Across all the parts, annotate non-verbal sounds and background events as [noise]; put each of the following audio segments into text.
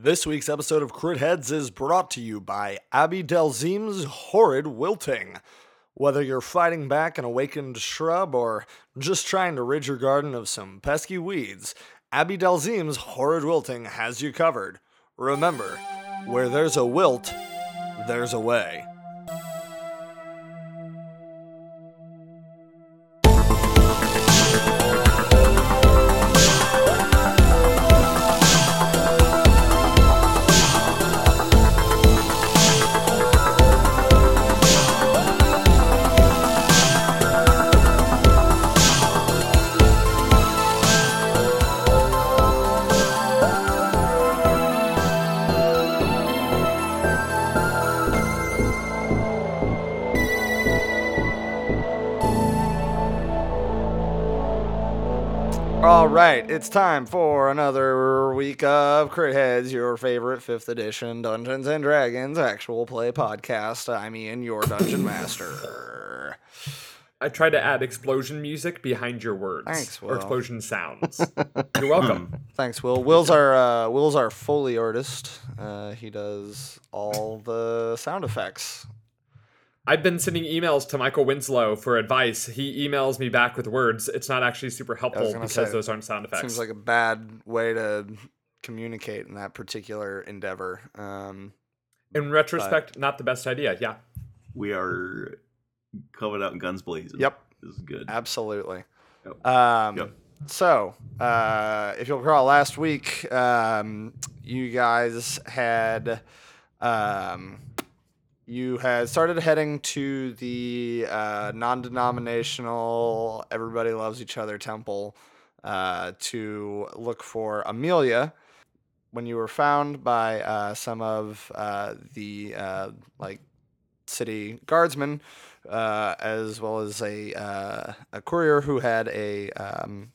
This week's episode of Crit Heads is brought to you by Abi-Dalzim's Horrid Wilting. Whether you're fighting back an awakened shrub or just trying to rid your garden of some pesky weeds, Abi-Dalzim's Horrid Wilting has you covered. Remember, where there's a wilt, there's a way. It's time for another week of Crit Heads, your favorite 5th edition Dungeons and Dragons actual play podcast. I'm Ian, your dungeon [laughs] master. I tried to add explosion music behind your words. Thanks, Or explosion sounds. [laughs] You're welcome. Thanks, Will. Will's our uh, Will's our Foley artist. Uh, he does all the sound effects. I've been sending emails to Michael Winslow for advice. He emails me back with words. It's not actually super helpful because say, those aren't sound effects. Seems like a bad way to communicate in that particular endeavor. Um, In retrospect, not the best idea. Yeah. we are covered out in guns blazing. Yep. This is good. Absolutely. Yep. Um, Yep. So, uh, if you'll recall, last week um, you guys had um, you had started heading to the uh, non-denominational Everybody Loves Each Other temple uh, to look for Amelia. When you were found by uh, some of uh, the uh, like city guardsmen, uh, as well as a a courier who had a um,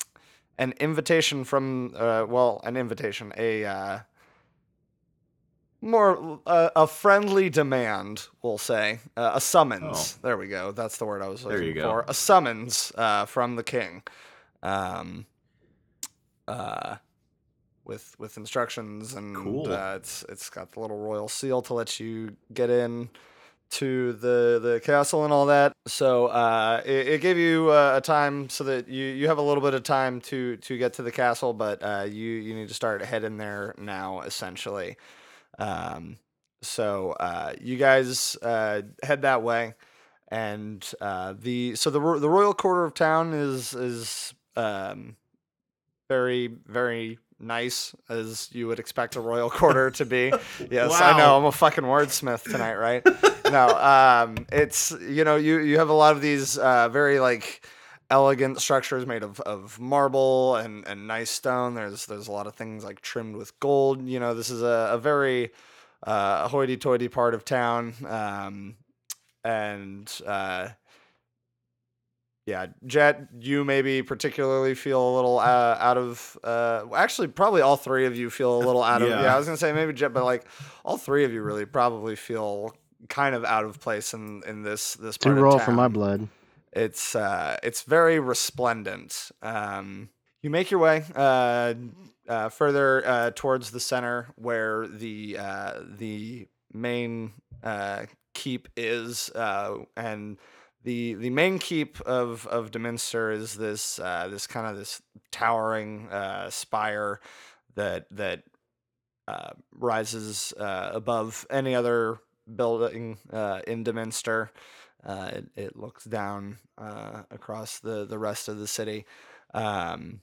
an invitation from well an invitation a more uh, a friendly demand we'll say uh, a summons there we go that's the word I was looking you go. for a summons uh, from the king um, uh, with with instructions and Cool. uh, it's it's got the little royal seal to let you get in to the the castle and all that. So uh, it, it gave you uh, a time so that you you have a little bit of time to to get to the castle, but uh, you you need to start heading there now, essentially. Um, so uh, you guys uh, head that way, and uh, the so the the royal quarter of town is is um, very very nice as you would expect a royal quarter to be. [laughs] Yes, I know I'm a fucking wordsmith tonight, right? no, um, it's you know you you have a lot of these uh, very like elegant structures made of, of marble and, and nice stone. There's there's a lot of things like trimmed with gold. You know, this is a, a very uh, hoity-toity part of town, um, and uh, yeah, Jet, you maybe particularly feel a little uh, out of. Uh, actually, probably all three of you feel a little out of. Yeah. Yeah. I was gonna say maybe Jet, but like all three of you really probably feel kind of out of place in in this this Too part raw of for my blood. It's uh, it's very resplendent. Um, you make your way uh, uh, further uh, towards the center, where the uh, the main uh, keep is, uh, and the the main keep of of Deminster is this uh, this kind of this towering uh, spire that that uh, rises uh, above any other building uh, in Deminster. Uh, it, it looks down uh, across the, the rest of the city. Um,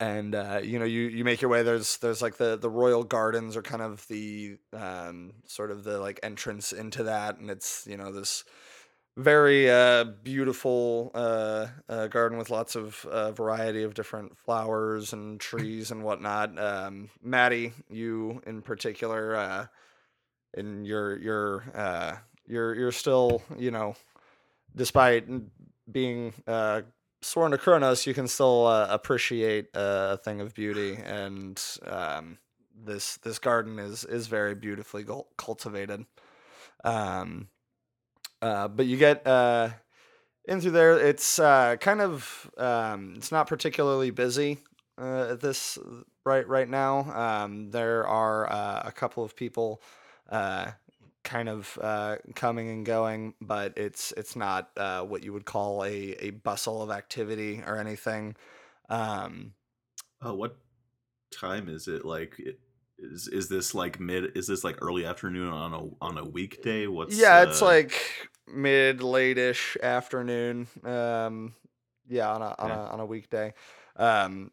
and uh, you know, you, you make your way. There's there's like the, the royal gardens are kind of the um, sort of the like entrance into that, and it's you know this very uh, beautiful uh, uh, garden with lots of uh, variety of different flowers and trees and whatnot. Um, Maddie, you in particular, uh, in your your you're you're still you know, despite being uh, sworn to Kronos, you can still uh, appreciate uh, a thing of beauty, and um, this this garden is is very beautifully cultivated. Um, uh, but you get uh, in through there. It's uh, kind of um, it's not particularly busy uh, at this right right now. Um, there are uh, a couple of people kind of uh, coming and going, but it's it's not uh, what you would call a, a bustle of activity or anything. Um, Uh, what time is it? Like, it, is is this like mid? Is this like early afternoon on a on a weekday? What's yeah, it's uh, like mid late-ish afternoon. Um, yeah, on a on Yeah. a on a weekday. Um,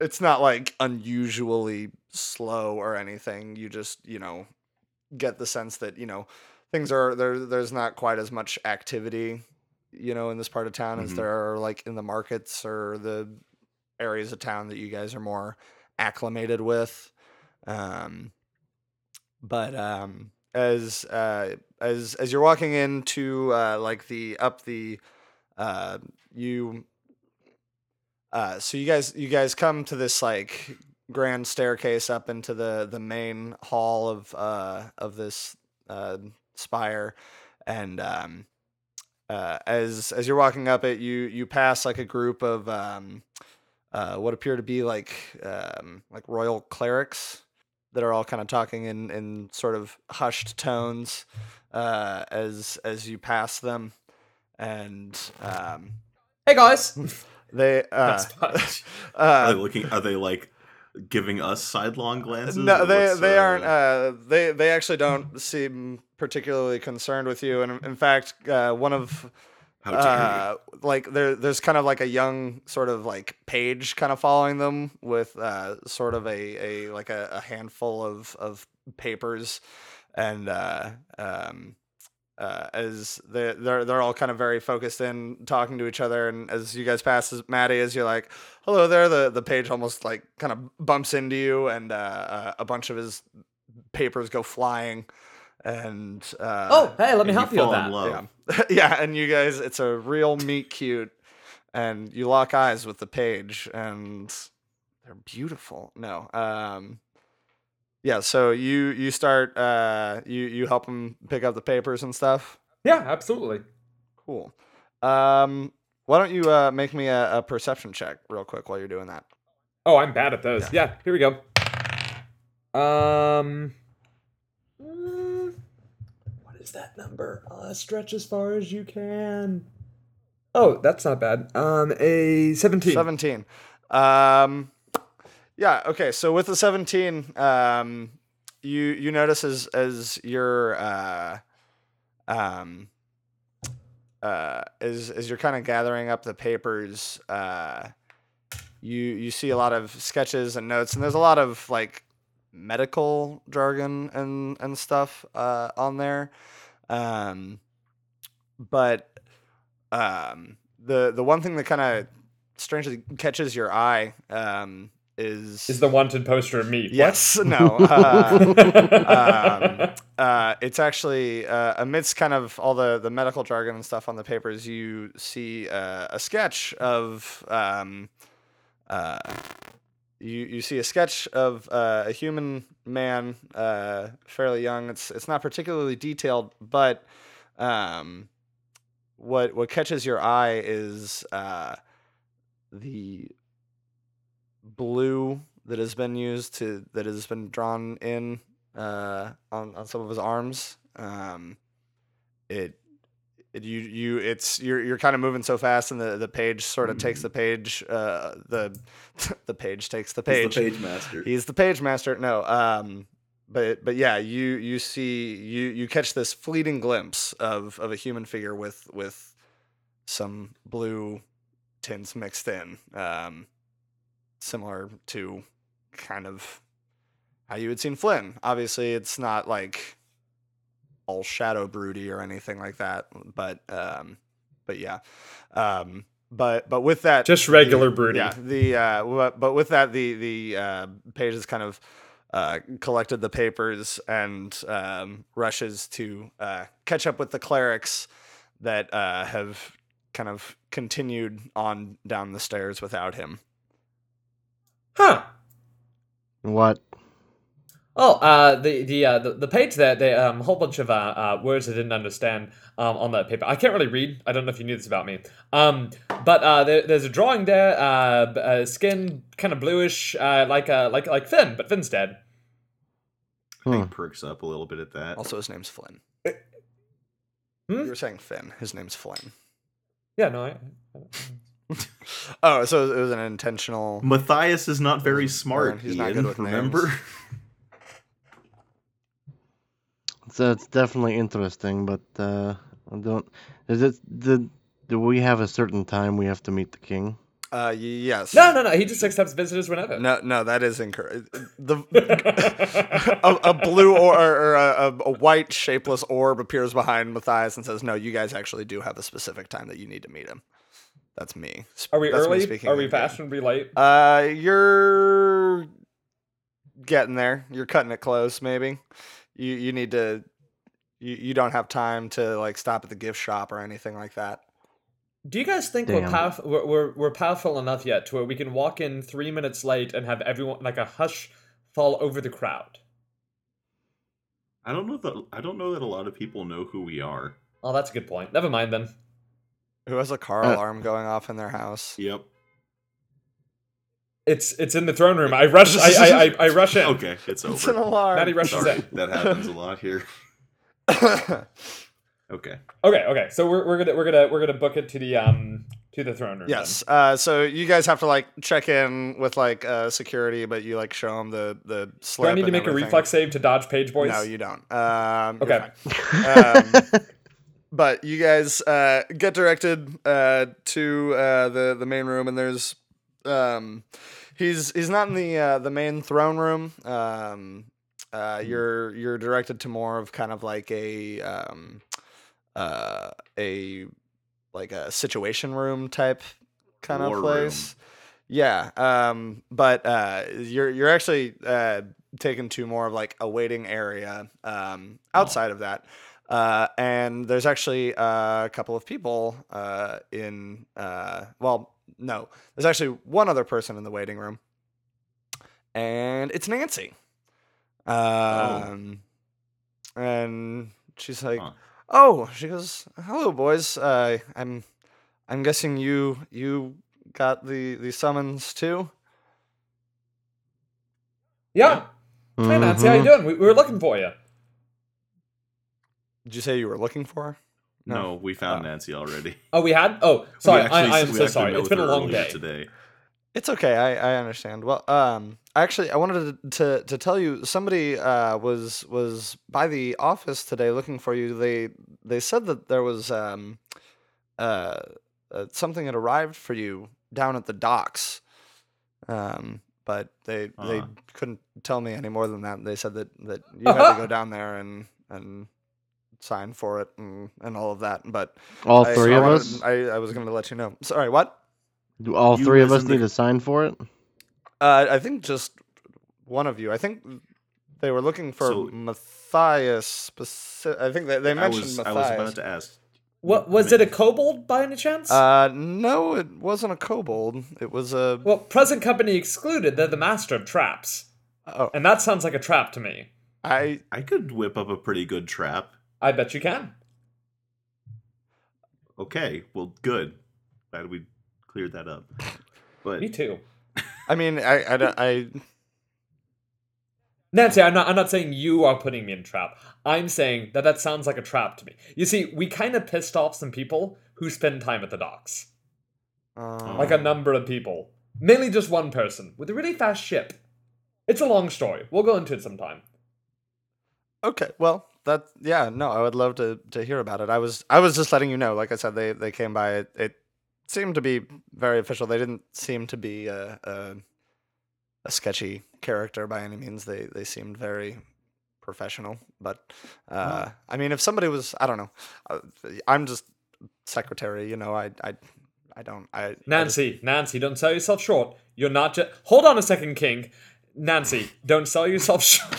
it's not like unusually slow or anything. You just you know get the sense that you know things are there. There's not quite as much activity, you know, in this part of town as Mhm. there are like in the markets or the areas of town that you guys are more acclimated with. Um, but um, as uh, as as you're walking into uh, like the up the uh, you uh, so you guys you guys come to this like grand staircase up into the the main hall of uh of this uh spire and um uh as as you're walking up it you you pass like a group of um uh what appear to be like um like royal clerics that are all kind of talking in in sort of hushed tones uh as as you pass them and um Hey guys. they [laughs] uh, That's fine. [laughs] Are uh they looking? Are they like giving us sidelong glances? No, they they aren't. uh, Uh, they they actually don't seem particularly concerned with you, and in fact, uh, one of How dare uh, like there there's kind of like a young sort of like page kind of following them with uh, sort of a, a like a, a handful of of papers, and uh, um, uh, as they they're they're all kind of very focused in talking to each other, and as you guys pass as Maddie, as you're like, "Hello there," the the page almost like kind of bumps into you, and uh, uh, a bunch of his papers go flying, and uh, oh, hey, let me and you help you with that. yeah, [laughs] yeah, and you guys, it's a real meet cute, and you lock eyes with the page, and they're beautiful. No, um, yeah. So you you start uh you you help them pick up the papers and stuff. Yeah, absolutely. Cool. Um, why don't you uh make me a, a perception check real quick while you're doing that? Oh, I'm bad at those. Yeah, here we go. Um, mm, what is that number? Uh, stretch as far as you can. Oh, that's not bad. Um, a seventeen. 17 um yeah okay so with the 17 um you you notice as as you're uh um uh as as you're kind of gathering up the papers uh you you see a lot of sketches and notes and there's a lot of like medical jargon and and stuff uh on there. Um but um the the one thing that kind of strangely catches your eye um is Is the wanted poster of me? What? yes no uh, um, [laughs] uh, it's actually uh, amidst kind of all the, the medical jargon and stuff on the papers, you see uh, a sketch of um, uh, you you see a sketch of uh, a human man, uh, fairly young. It's it's not particularly detailed, but um, what what catches your eye is uh, the blue that has been used to that has been drawn in uh, on on some of his arms. Um, it, it you you it's you're you're kind of moving so fast, and the, the page sort of takes the page. Uh, the [laughs] the page takes the page. He's the page master. He's the page master. No, um, but but yeah, you you see you you catch this fleeting glimpse of of a human figure with with some blue tints mixed in, um, similar to kind of how you had seen Flynn. Obviously, it's not like all shadow broody or anything like that, but um, but yeah, um, but but with that, Just the- regular broody. Yeah, the uh, but with that, the the uh, page has kind of uh, collected the papers and um, rushes to uh, catch up with the clerics that uh, have kind of continued on down the stairs without him. Huh. What? Oh, uh, the the uh, the, the page there, the um, whole bunch of uh, uh, words I didn't understand um, on that paper. I can't really read. I don't know if you knew this about me. Um, but uh, there, there's a drawing there. Uh, uh, skin kind of bluish, uh, like uh, like like Finn, but Finn's dead. Hank Hmm. perks up a little bit at that. Also, his name's Flynn. Hmm? You were saying Finn. His name's Flynn. Yeah, no. I, [laughs] Oh, so it was an intentional. Matthias is not very smart. He's not good Ian, with names. remember? [laughs] So it's definitely interesting, but uh, I don't. Is it the? Do we have a certain time we have to meet the king? Uh, yes. no, no, no. He just accepts visitors whenever. No, no, that is incorrect. The [laughs] a, a blue or, or a, a, a white shapeless orb appears behind Matthias and says, "No, you guys actually do have a specific time that you need to meet him." That's me. Are we That's me early? speaking Are we in- fashionably late? Uh, you're getting there. You're cutting it close. Maybe you you need to. You, you don't have time to like stop at the gift shop or anything like that. Do you guys think we're Damn. powerful? We're, we're we're powerful enough yet to where we can walk in three minutes late and have everyone like a hush fall over the crowd? I don't know that I don't know that a lot of people know who we are. Oh, that's a good point. Never mind then. Who has a car Uh, alarm going off in their house? Yep. It's it's in the throne room. I rush. I I, I, I rush in. Okay, it's [laughs] It's an over. alarm. Maddie rushes Sorry, in. that happens a lot here. [laughs] Okay. Okay, okay. So we're, we're gonna we're gonna we're gonna book it to the um to the throne room. Yes. Uh, so you guys have to like check in with like uh, security, but you like show them the the Do. I need to and make a reflex save to dodge page boys? No, you don't. Um, you're Okay. fine. Um, [laughs] but you guys uh, get directed uh, to uh, the the main room, and there's um, he's he's not in the uh, the main throne room. Um, uh, you're you're directed to more of kind of like a um, uh, a like a situation room type kind War of room. place. Yeah, um, but uh, you're you're actually uh, taken to more of like a waiting area um, outside of that, uh, and there's actually uh, a couple of people uh, in. Uh, well, no, there's actually one other person in the waiting room, and it's Nancy. Um, and she's like, Huh. "Oh," she goes, "Hello, boys. Uh, I'm, I'm guessing you you got the the summons too." Yeah. Hey Nancy, how you Mhm. doing? We, we were looking for you. Did you say you were looking for? her? No, we found Oh. Nancy already. [laughs] Oh, we had. Oh, sorry. We actually- I, I am so sorry. met It's with been a long day. today. It's okay. I, I understand. Well, um, actually, I wanted to, to to tell you somebody uh was was by the office today looking for you. They they said that there was um uh, uh something had arrived for you down at the docks. Um, but they they Huh. couldn't tell me any more than that. They said that that you had to go [laughs] down there and and sign for it and and all of that. But All I- three I of wanted- us. I I was going to let you know. Sorry, what? Do all You three of us in the- need to sign for it? Uh, I think just one of you. I think they were looking for So- Matthias. Speci- I think they, they I mentioned Matthias. I Matthias. was about to ask. What was it? A kobold by any chance? Uh, no, it wasn't a kobold. It was a. well, present company excluded. They're the master of traps, Oh, and that sounds like a trap to me. I. I could whip up a pretty good trap. I bet you can. Okay, well, good. Glad we cleared that up. But Me too. I mean, I. I, don't- I Nancy, I'm not. I'm not saying you are putting me in a trap. I'm saying that that sounds like a trap to me. You see, we kind of pissed off some people who spend time at the docks, um, like a number of people, mainly just one person with a really fast ship. It's a long story. We'll go into it sometime. Okay, well, that yeah, no, I would love to to hear about it. I was I was just letting you know. Like I said, they they came by. It, it seemed to be very official. They didn't seem to be a a, a sketchy character by any means. They they seemed very professional. But uh, I mean, if somebody was, I don't know, uh, I'm just secretary. You know, I I I don't I I just- Nancy, Nancy, don't sell yourself short. You're not just. Hold on a second, King. Nancy, don't sell yourself [laughs] short.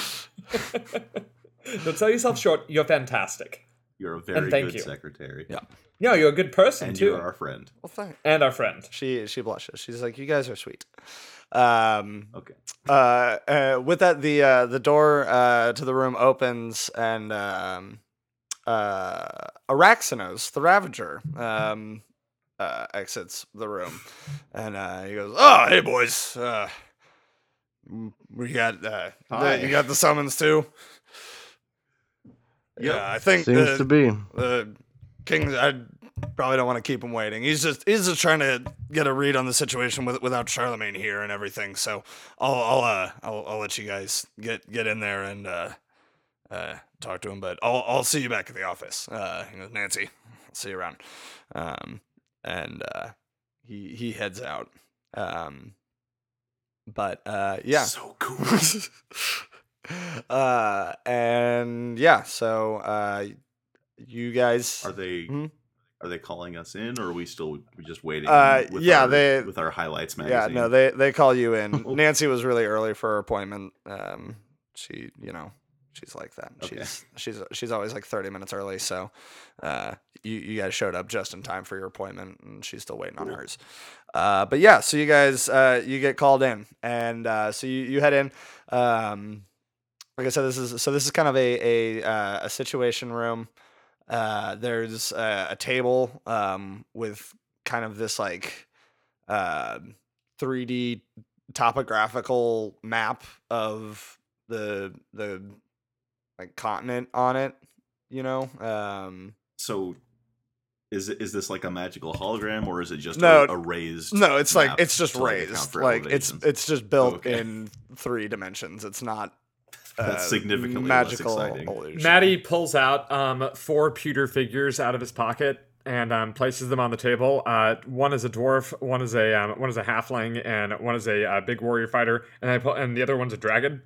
[laughs] don't sell yourself short. You're fantastic. you're a very thank good you. secretary. Yeah. No, you're a good person And too, you're our friend. well, thank. and our friend. She she blushes. She's like, you guys are sweet. Um, Okay. uh, uh, with that, the uh, the door uh, to the room opens, and um, uh, Araxanos, the Ravager, um, uh, uh, exits the room, and uh, he goes, "Oh, hey boys, uh, we got uh, the- you got the summons too." Yep. Yeah, I think Seems the, to be. the king. I probably don't want to keep him waiting. He's just he's just trying to get a read on the situation with, without Charlemagne here and everything. So I'll I'll uh I'll, I'll let you guys get get in there and uh uh talk to him. But I'll I'll see you back at the office. Uh, he goes, Nancy, I'll see you around. Um, and uh, he he heads out. Um, but uh, yeah. So cool. [laughs] [laughs] uh, and yeah, so uh, you guys Are they Mhm. are they calling us in, or are we still we just waiting? Uh, with yeah, our, they- with our highlights magazine. Yeah, no, they they call you in. [laughs] Nancy was really early for her appointment. Um, she, you know, she's like that. Okay. She's she's she's always like thirty minutes early. So, uh, you you guys showed up just in time for your appointment, and she's still waiting on Cool. hers. Uh, but yeah, so you guys uh you get called in, and uh, so you you head in. Um, like I said, this is so this is kind of a a uh, a situation room. Uh, there's a, a table um with kind of this like uh, 3D topographical map of the the like continent on it. You know, um, So, is is this like a magical hologram, or is it just No, a, a raised? no, it's like it's just to, like, account raised. Like it's it's just built Okay. in three dimensions. It's not. That's uh, significantly less magical exciting. Maddie pulls out um, four pewter figures out of his pocket and um, places them on the table. Uh, one is a dwarf, one is a um, one is a halfling, and one is a uh, big warrior fighter. And I pull, and the other one's a dragon.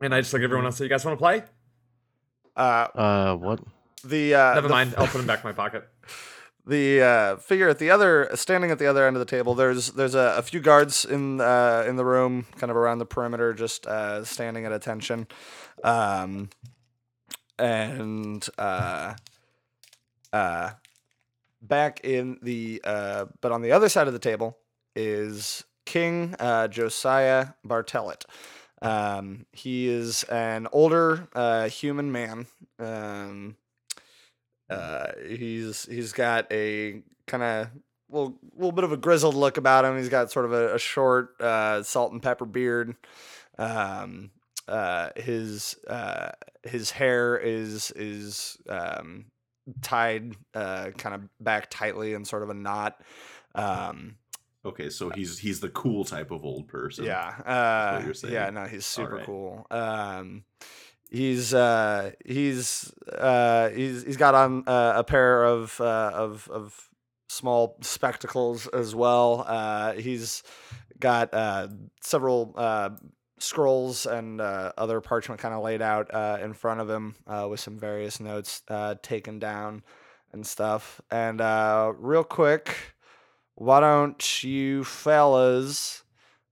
And I just look at everyone else. So you guys want to play? Uh, Uh, what? the uh, Never the mind. I'll put [laughs] them back in my pocket. The uh, figure at the other standing at the other end of the table there's there's a, a few guards in uh, in the room kind of around the perimeter just uh, standing at attention. Um, and uh, uh, back in the uh, but on the other side of the table is king josiah bartelet. Um, he is an older human man. Um, uh, he's he's got a kind of little little bit of a grizzled look about him. He's got sort of a, a short uh, salt and pepper beard. Um, uh, his uh, his hair is is um, tied uh, kind of back tightly in sort of a knot. Um, Okay, so he's he's the cool type of old person. yeah. Uh, you're yeah. No, he's super Alright. cool. Um, he's uh, he's uh, he's he's got on uh, a pair of uh, of of small spectacles as well. Uh, he's got uh, several scrolls and other parchment kind of laid out in front of him with some various notes taken down and stuff. And real quick, why don't you fellas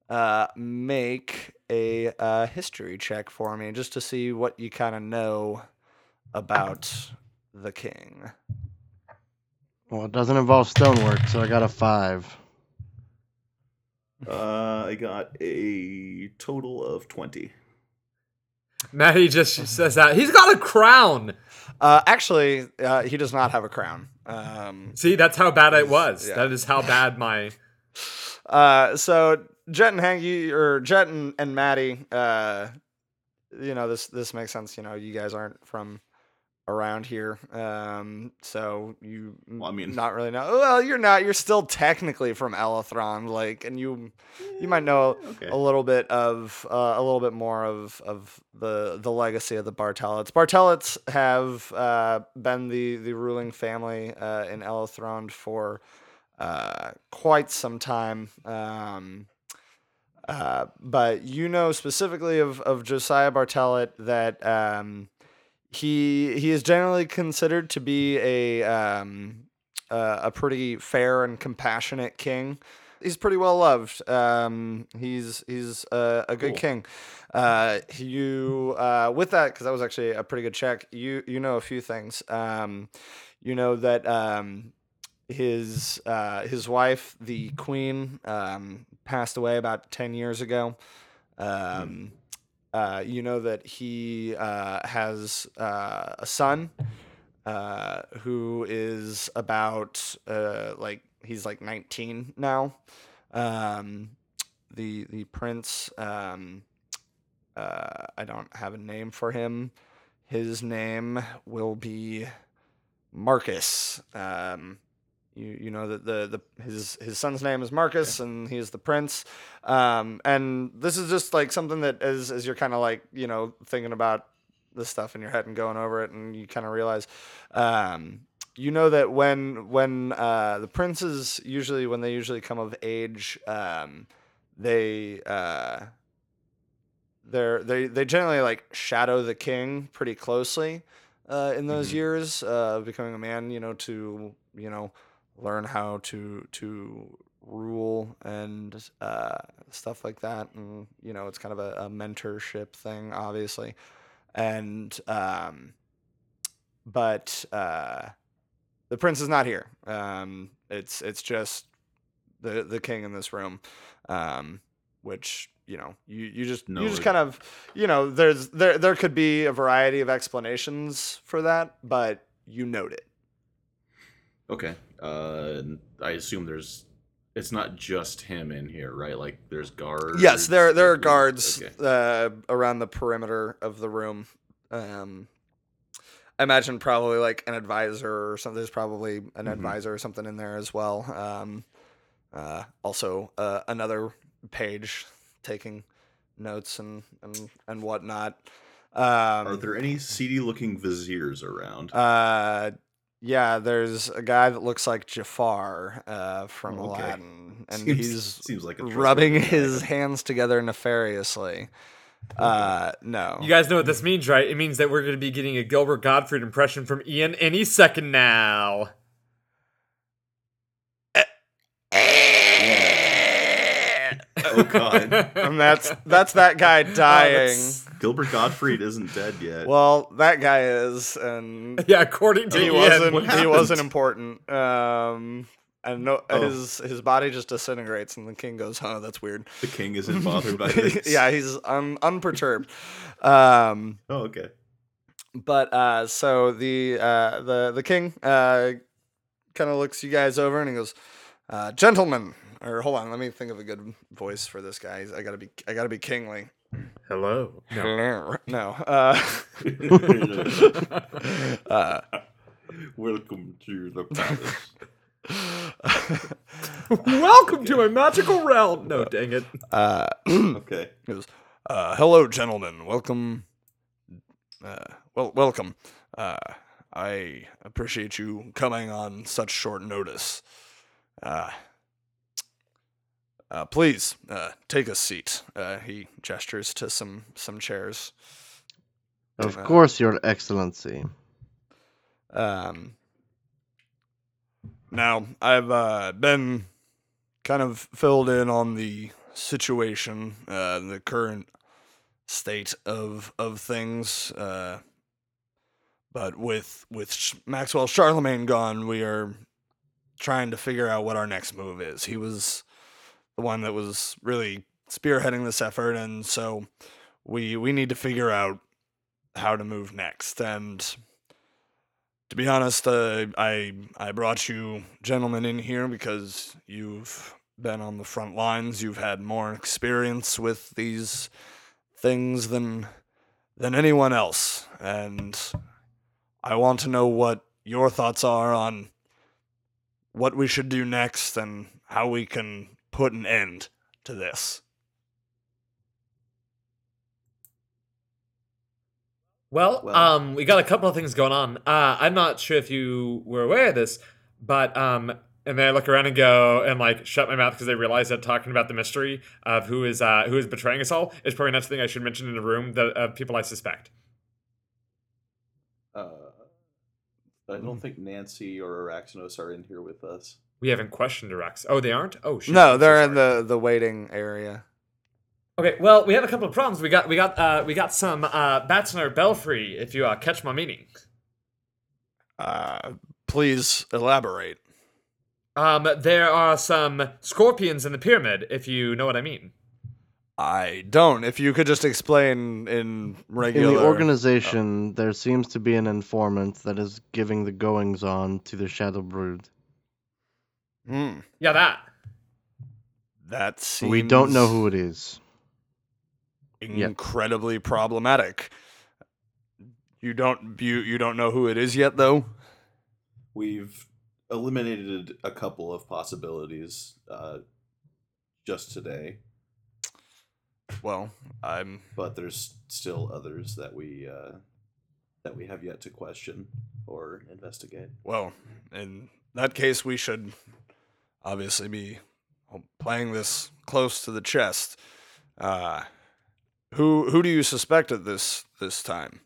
uh, make a uh, history check for me just to see what you kind of know about the king? Well, it doesn't involve stonework, so I got a five. Uh, I got a total of twenty. Maddie just says that he's got a crown. Uh, actually, uh, he does not have a crown. Um, See, that's how bad it was. Yeah. That is how bad my. [laughs] uh, so Jet and Hank, you, or Jet and, and Maddie, uh, you know this this makes sense. You know, you guys aren't from around here, um, so you Well, I mean- not really know. Well, you're not. You're still technically from Elothrond, like, and you you might know Okay. a little bit of uh, a little bit more of of the the legacy of the Bartellets. Bartellets have uh, been the the ruling family uh, in Elothrond for uh, quite some time. Um, uh, but you know specifically of, of Josiah Bartellet that um, he he is generally considered to be a um, uh, a pretty fair and compassionate king. He's pretty well loved. Um, he's he's a, a good Cool. king. Uh, you uh, with that because that was actually a pretty good check. You you know a few things. Um, you know that um, his uh, his wife, the queen, um, passed away about ten years ago. Um, uh, you know that he uh, has uh, a son uh, who is about uh, like he's like 19 now. Um, the the prince. Um, uh, I don't have a name for him. His name will be Marcus. Um, you you know that the the his his son's name is Marcus, and he is the prince. Um, and this is just like something that as as you're kind of like you know thinking about this stuff in your head and going over it, and you kind of realize. Um, you know that when when uh, the princes usually when they usually come of age, um, they uh, they're they they generally like shadow the king pretty closely uh, in those Mhm. years uh, becoming a man. You know to you know learn how to to rule and uh, stuff like that, and you know it's kind of a, a mentorship thing, obviously, and um, but. Uh, the prince is not here. Um, it's it's just the the king in this room, um, which you know you you just No, you just kind of you know there's there there could be a variety of explanations for that, but you note it. Okay. Uh, I assume there's. It's not just him in here, right? Like there's guards. Yes, there there are guards Okay. uh, around the perimeter of the room. Um, I imagine probably like an advisor or something. There's probably an Mhm. advisor or something in there as well. Um, uh, also, uh, another page taking notes and and, and whatnot. Um, Are there any seedy-looking viziers around? uh, yeah, there's a guy that looks like Jafar uh, from Oh, okay. Aladdin, and Seems- he's seems like a rubbing guy. his hands together nefariously. Uh, no. You guys know what this means, right? It means that we're going to be getting a Gilbert Gottfried impression from Ian any second now. [laughs] Oh, God. and that's that's that guy dying. Gilbert Gottfried isn't dead yet. well, that guy is, and [laughs] yeah, according to he wasn't. what He happened? wasn't important. Um, and no, Oh. his his body just disintegrates, and the king goes, "Oh, that's weird." the king isn't [laughs] bothered by this. yeah, he's un, unperturbed. Um, Oh, okay. but uh, so the uh, the the king uh, kind of looks you guys over and he goes, uh, "Gentlemen," or hold on, let me think of a good voice for this guy. I gotta be I gotta be kingly. Hello. No. Hello. [laughs] No. Uh, [laughs] uh, Welcome to the palace. [laughs] Welcome to my magical realm. No, dang it. uh, [clears throat] Okay. He goes, uh, "Hello, gentlemen. Welcome. Uh, well, welcome. Uh, I appreciate you coming on such short notice. Uh, please uh, take a seat." Uh, he gestures to some some chairs. Of Uh, course, Your Excellency. Um, now, I've uh, been kind of filled in on the situation, uh, the current state of of things. Uh, but with with Maxwell Charlemagne gone, we are trying to figure out what our next move is. He was the one that was really spearheading this effort, and so we we need to figure out how to move next. And to be honest, uh, I I brought you gentlemen in here because you've been on the front lines. You've had more experience with these things than than anyone else, and I want to know what your thoughts are on what we should do next and how we can put an end to this. Well, Well- um, we got a couple of things going on. Uh, I'm not sure if you were aware of this, but um, and then I look around and go and like shut my mouth because I realize that talking about the mystery of who is uh, who is betraying us all is probably not something I should mention in a room that of people I suspect. Uh, I don't think Nancy or Araxanos are in here with us. We haven't questioned Rex. Oh, they aren't. Oh, shoot. No, I'm so they're in the the waiting area. Okay, well, we have a couple of problems. We got we got uh, we got some uh, bats in our belfry. If you uh, catch my meaning. Uh, please elaborate. Um, there are some scorpions in the pyramid. If you know what I mean. I don't. If you could just explain in regular. In regular. the organization, there seems to be an informant that is giving the goings on to the Shadow Brood. Hmm. Yeah, that. That seems We don't know who it is. yet. incredibly problematic. You don't you you don't know who it is yet though? We've eliminated a couple of possibilities uh, just today, Well, I'm but there's still others that we uh, that we have yet to question or investigate. well, in that case we should obviously be playing this close to the chest. Uh who who do you suspect at this this time?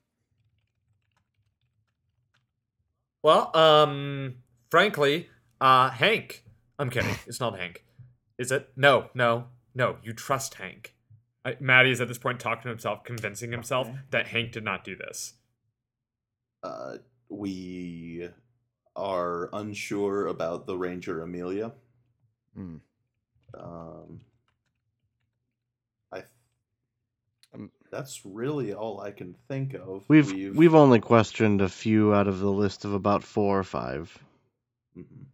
Well, um, frankly, uh, Hank. I'm kidding. It's not Hank. Is it? No, no, no. You trust Hank. I, Maddie is at this point talking to himself, convincing himself Okay. that Hank did not do this. Uh, we are unsure about the Ranger Amelia. Hmm. Um, I. th- Um, that's really all I can think of. We've we've, only questioned a few out of the list of about four or five. Mhm.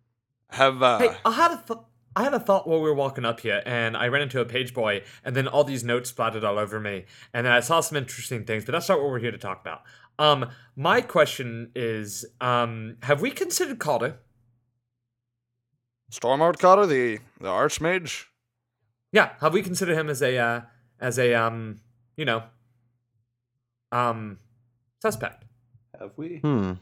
Have uh Hey, I had a th- I had a thought while we were walking up here, and I ran into a page boy, and then all these notes splattered all over me, and then I saw some interesting things. But that's not what we're here to talk about. Um, my question is, um, have we considered Calder? Stormart Cotter, the the Archmage? Yeah, have we considered him as a uh, as a um, you know, um, suspect? Have we? Hmm.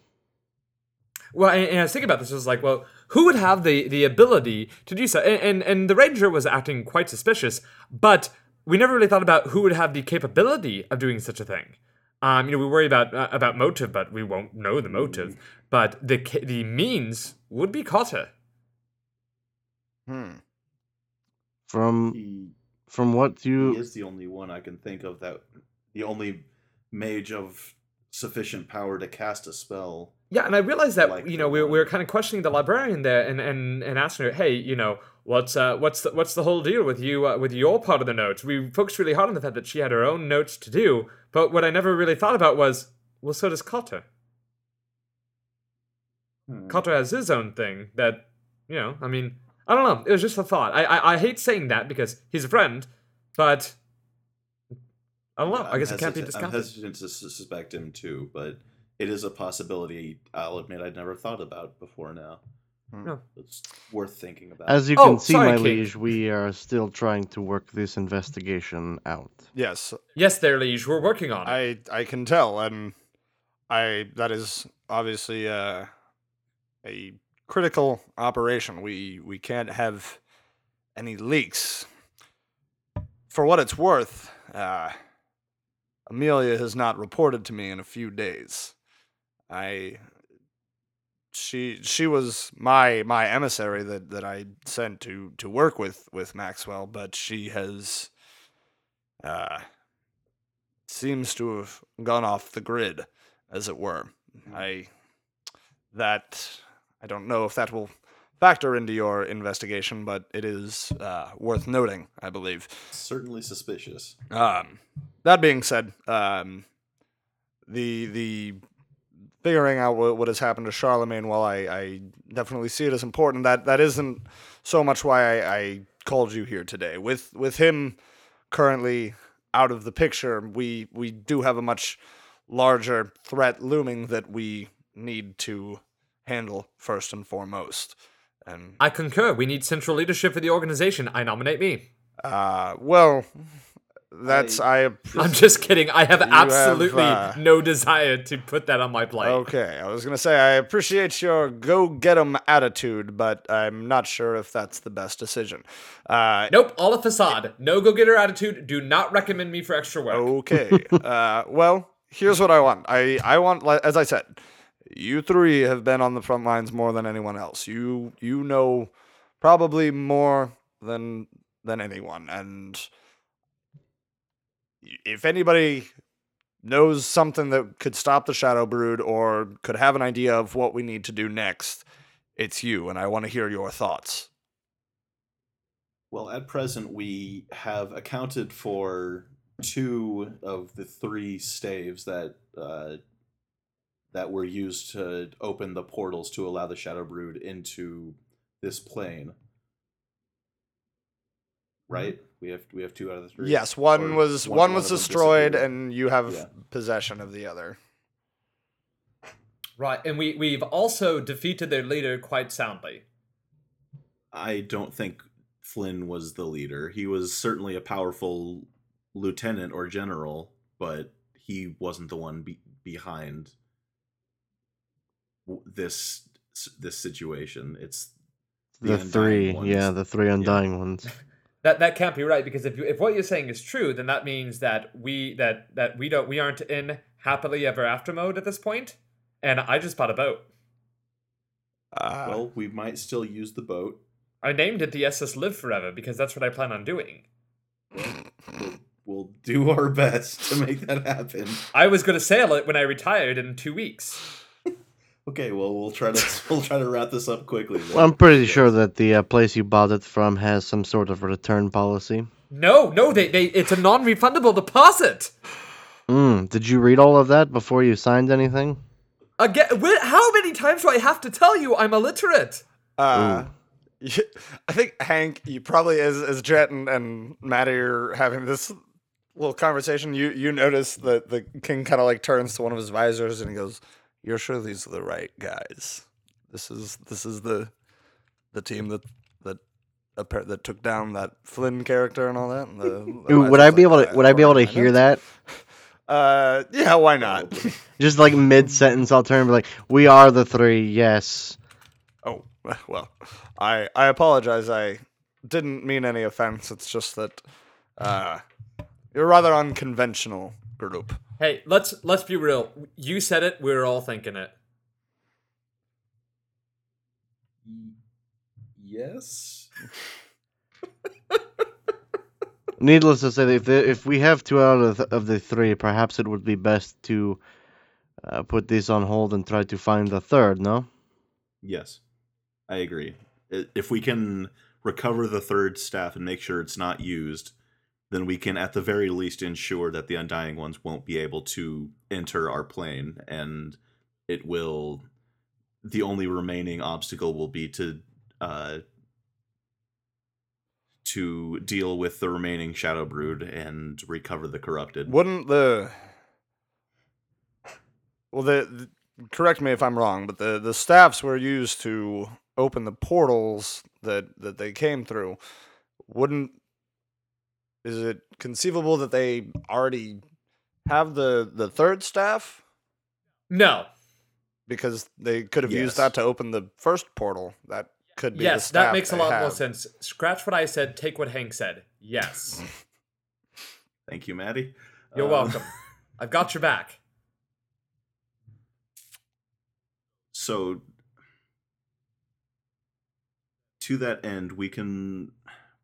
Well, and, and I was thinking about this. I was like, well, who would have the the ability to do so? And, and and the ranger was acting quite suspicious, but we never really thought about who would have the capability of doing such a thing. Um, you know, we worry about uh, about motive, but we won't know the motive. But the the means would be Cotter. Hmm. From He, from what you he you is the only one I can think of that. The only mage of sufficient power to cast a spell. Yeah, and I realized that Like you know the we, we were kind of questioning the librarian there, and, and, and asking her, hey, you know, what's uh, what's the, what's the whole deal with you uh, with your part of the notes? We focused really hard on the fact that she had her own notes to do, but what I never really thought about was, well, so does Cotter. Hmm. Cotter has his own thing that, you know, I mean, I don't know. It was just a thought. I I, I hate saying that because he's a friend, but I don't know. I I'm guess it can't be hesitant- I'm hesitant to suspect him too, but it is a possibility. I'll admit I'd never thought about before now. No. It's worth thinking about. as you Oh, can see, sorry, my King. liege, we are still trying to work this investigation out. Yes, Yes, there, liege. We're working on it. I I can tell, and I that is obviously uh, a critical operation. We we can't have any leaks. For what it's worth, uh, Amelia has not reported to me in a few days. I she she was my my emissary that, that I sent to to work with with Maxwell, but she has uh seems to have gone off the grid, as it were. I that I don't know if that will factor into your investigation, but it is uh, worth noting, I believe. Certainly suspicious. Um, that being said, um, the the figuring out what, what has happened to Charlemagne, while I, I definitely see it as important, that that isn't so much why I, I called you here today. With with him currently out of the picture, we we do have a much larger threat looming that we need to handle first and foremost. And I concur. We need central leadership for the organization. I nominate me. uh, well, that's I. I'm just kidding. I have You have, absolutely uh, no desire to put that on my plate. Okay, I was gonna say I appreciate your go get 'em attitude, but I'm not sure if that's the best decision. Uh, Nope, all a facade. No go getter attitude. Do not recommend me for extra work. okay. [laughs] uh, well, here's what I want. I I want, li- as I said, you three have been on the front lines more than anyone else. You you know probably more than than anyone, and if anybody knows something that could stop the Shadow Brood or could have an idea of what we need to do next, it's you, and I want to hear your thoughts. Well, at present, we have accounted for two of the three staves that uh, that were used to open the portals to allow the Shadow Brood into this plane. Right? Mm-hmm. We have we have two out of the three. Yes, one Or was one- one, one was destroyed, and you have Yeah. possession of the other. Right, and we we've also defeated their leader quite soundly. I don't think Flynn was the leader. He was certainly a powerful lieutenant or general, but he wasn't the one be- behind w- this this situation. It's The, Undying three, ones. yeah, the three undying ones. [laughs] That that can't be right because if you, if what you're saying is true, then that means that we that that we don't we aren't in happily ever after mode at this point. And I just bought a boat. Uh, well, we might still use the boat. I named it the SS Live Forever because that's what I plan on doing. [laughs] We'll do our best to make that happen. I was going to sail it when I retired in two weeks. Okay, well we'll try to [laughs] we'll try to wrap this up quickly. Well, I'm pretty Yes. sure that the uh, place you bought it from has some sort of return policy. No, no, they, they it's a non-refundable deposit. Mm, did you read all of that before you signed anything? Again, wh- how many times do I have to tell you I'm illiterate? Uh, y- [laughs] I think Hank, you probably as as Jet and, and Maddie are having this little conversation. You you notice that the king kind of like turns to one of his visors and he goes, "You're sure these are the right guys? This is this is the the team that that that took down that Flynn character and all that." And the, the Ooh, would I be able like, to? Would I be able to hear know." that? [laughs] Uh, yeah, why not? [laughs] Just like mid sentence, I'll turn and be like, "We are the three, yes." Oh [laughs] well, I I apologize. I didn't mean any offense. It's just that uh, you're a rather unconventional group. Hey, let's let's be real. You said it. We were all thinking it. Yes. [laughs] Needless to say, if the, if we have two out of the, of the three, perhaps it would be best to uh, put this on hold and try to find the third. No. Yes. I agree. If we can recover the third staff and make sure it's not used, then we can at the very least ensure that the undying ones won't be able to enter our plane and it will the only remaining obstacle will be to uh to deal with the remaining Shadowbrood and recover the corrupted. Wouldn't the well the, the correct me if I'm wrong, but the the staffs were used to open the portals that that they came through. Wouldn't is it conceivable that they already have the the third staff? No. because they could have Yes. used that to open the first portal. That could be. the Yes, that makes a they lot more sense. Scratch what I said. Take what Hank said. Yes. [laughs] Thank you, Maddie. You're Um, welcome. [laughs] I've got your back. so to that end we can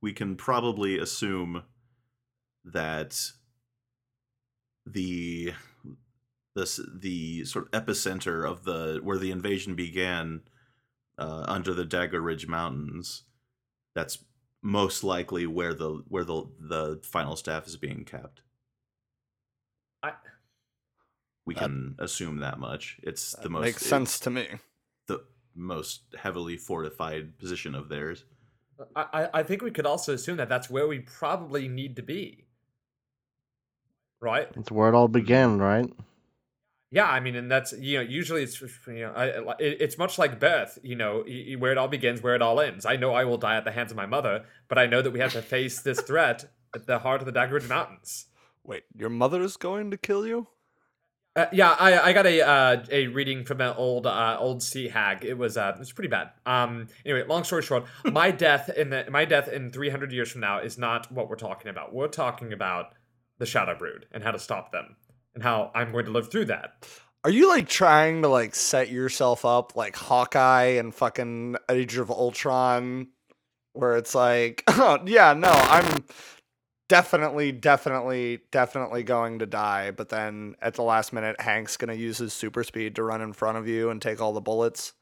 we can probably assume that the this the sort of epicenter of the where the invasion began uh, under the Dagger Ridge Mountains that's most likely where the where the the final staff is being kept I we That- can assume that much it's the most makes sense to me. the most heavily fortified position of theirs. I, I- I think we could also assume that that's where we probably need to be. Right? It's where it all began, right? Yeah, I mean, and that's you know, usually it's you know, I, I- it, it's much like birth. You know, y- y- where it all begins, where it all ends. I know I will die at the hands of my mother, but I know that we have to face this [laughs] threat at the heart of the Dagger Ridge Mountains. Wait, your mother is going to kill you? Uh, yeah, I, I got a uh, a reading from an old uh, old sea hag. It was uh, it was pretty bad. Um, anyway, long story short, [laughs] my death in the my death in three hundred years from now is not what we're talking about. We're talking about the Shadowbrood and how to stop them and how I'm going to live through that. Are you like trying to like set yourself up like Hawkeye and fucking Age of Ultron, where it's like, [laughs] oh yeah, no, I'm definitely, definitely, definitely going to die, but then at the last minute, Hank's gonna use his super speed to run in front of you and take all the bullets.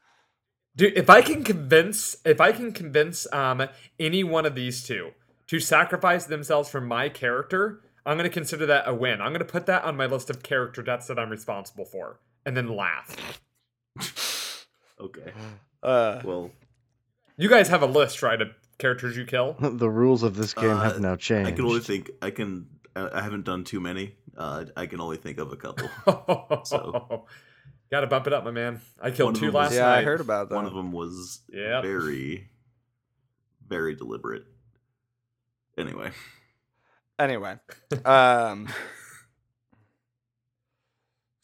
Dude, if I can convince if I can convince um any one of these two to sacrifice themselves for my character, I'm gonna consider that a win. I'm gonna put that on my list of character deaths that I'm responsible for, and then laugh. [laughs] Okay. Uh, Well, You guys have a list, right, of characters you kill? [laughs] the rules of this game Uh, have now changed. I can only think. I can. I I haven't done too many. Uh, I can only think of a couple. [laughs] So- Gotta bump it up, my man. I killed two them was- last yeah, night. I heard about that. One of them was Yep. very, very deliberate. Anyway, Anyway, um,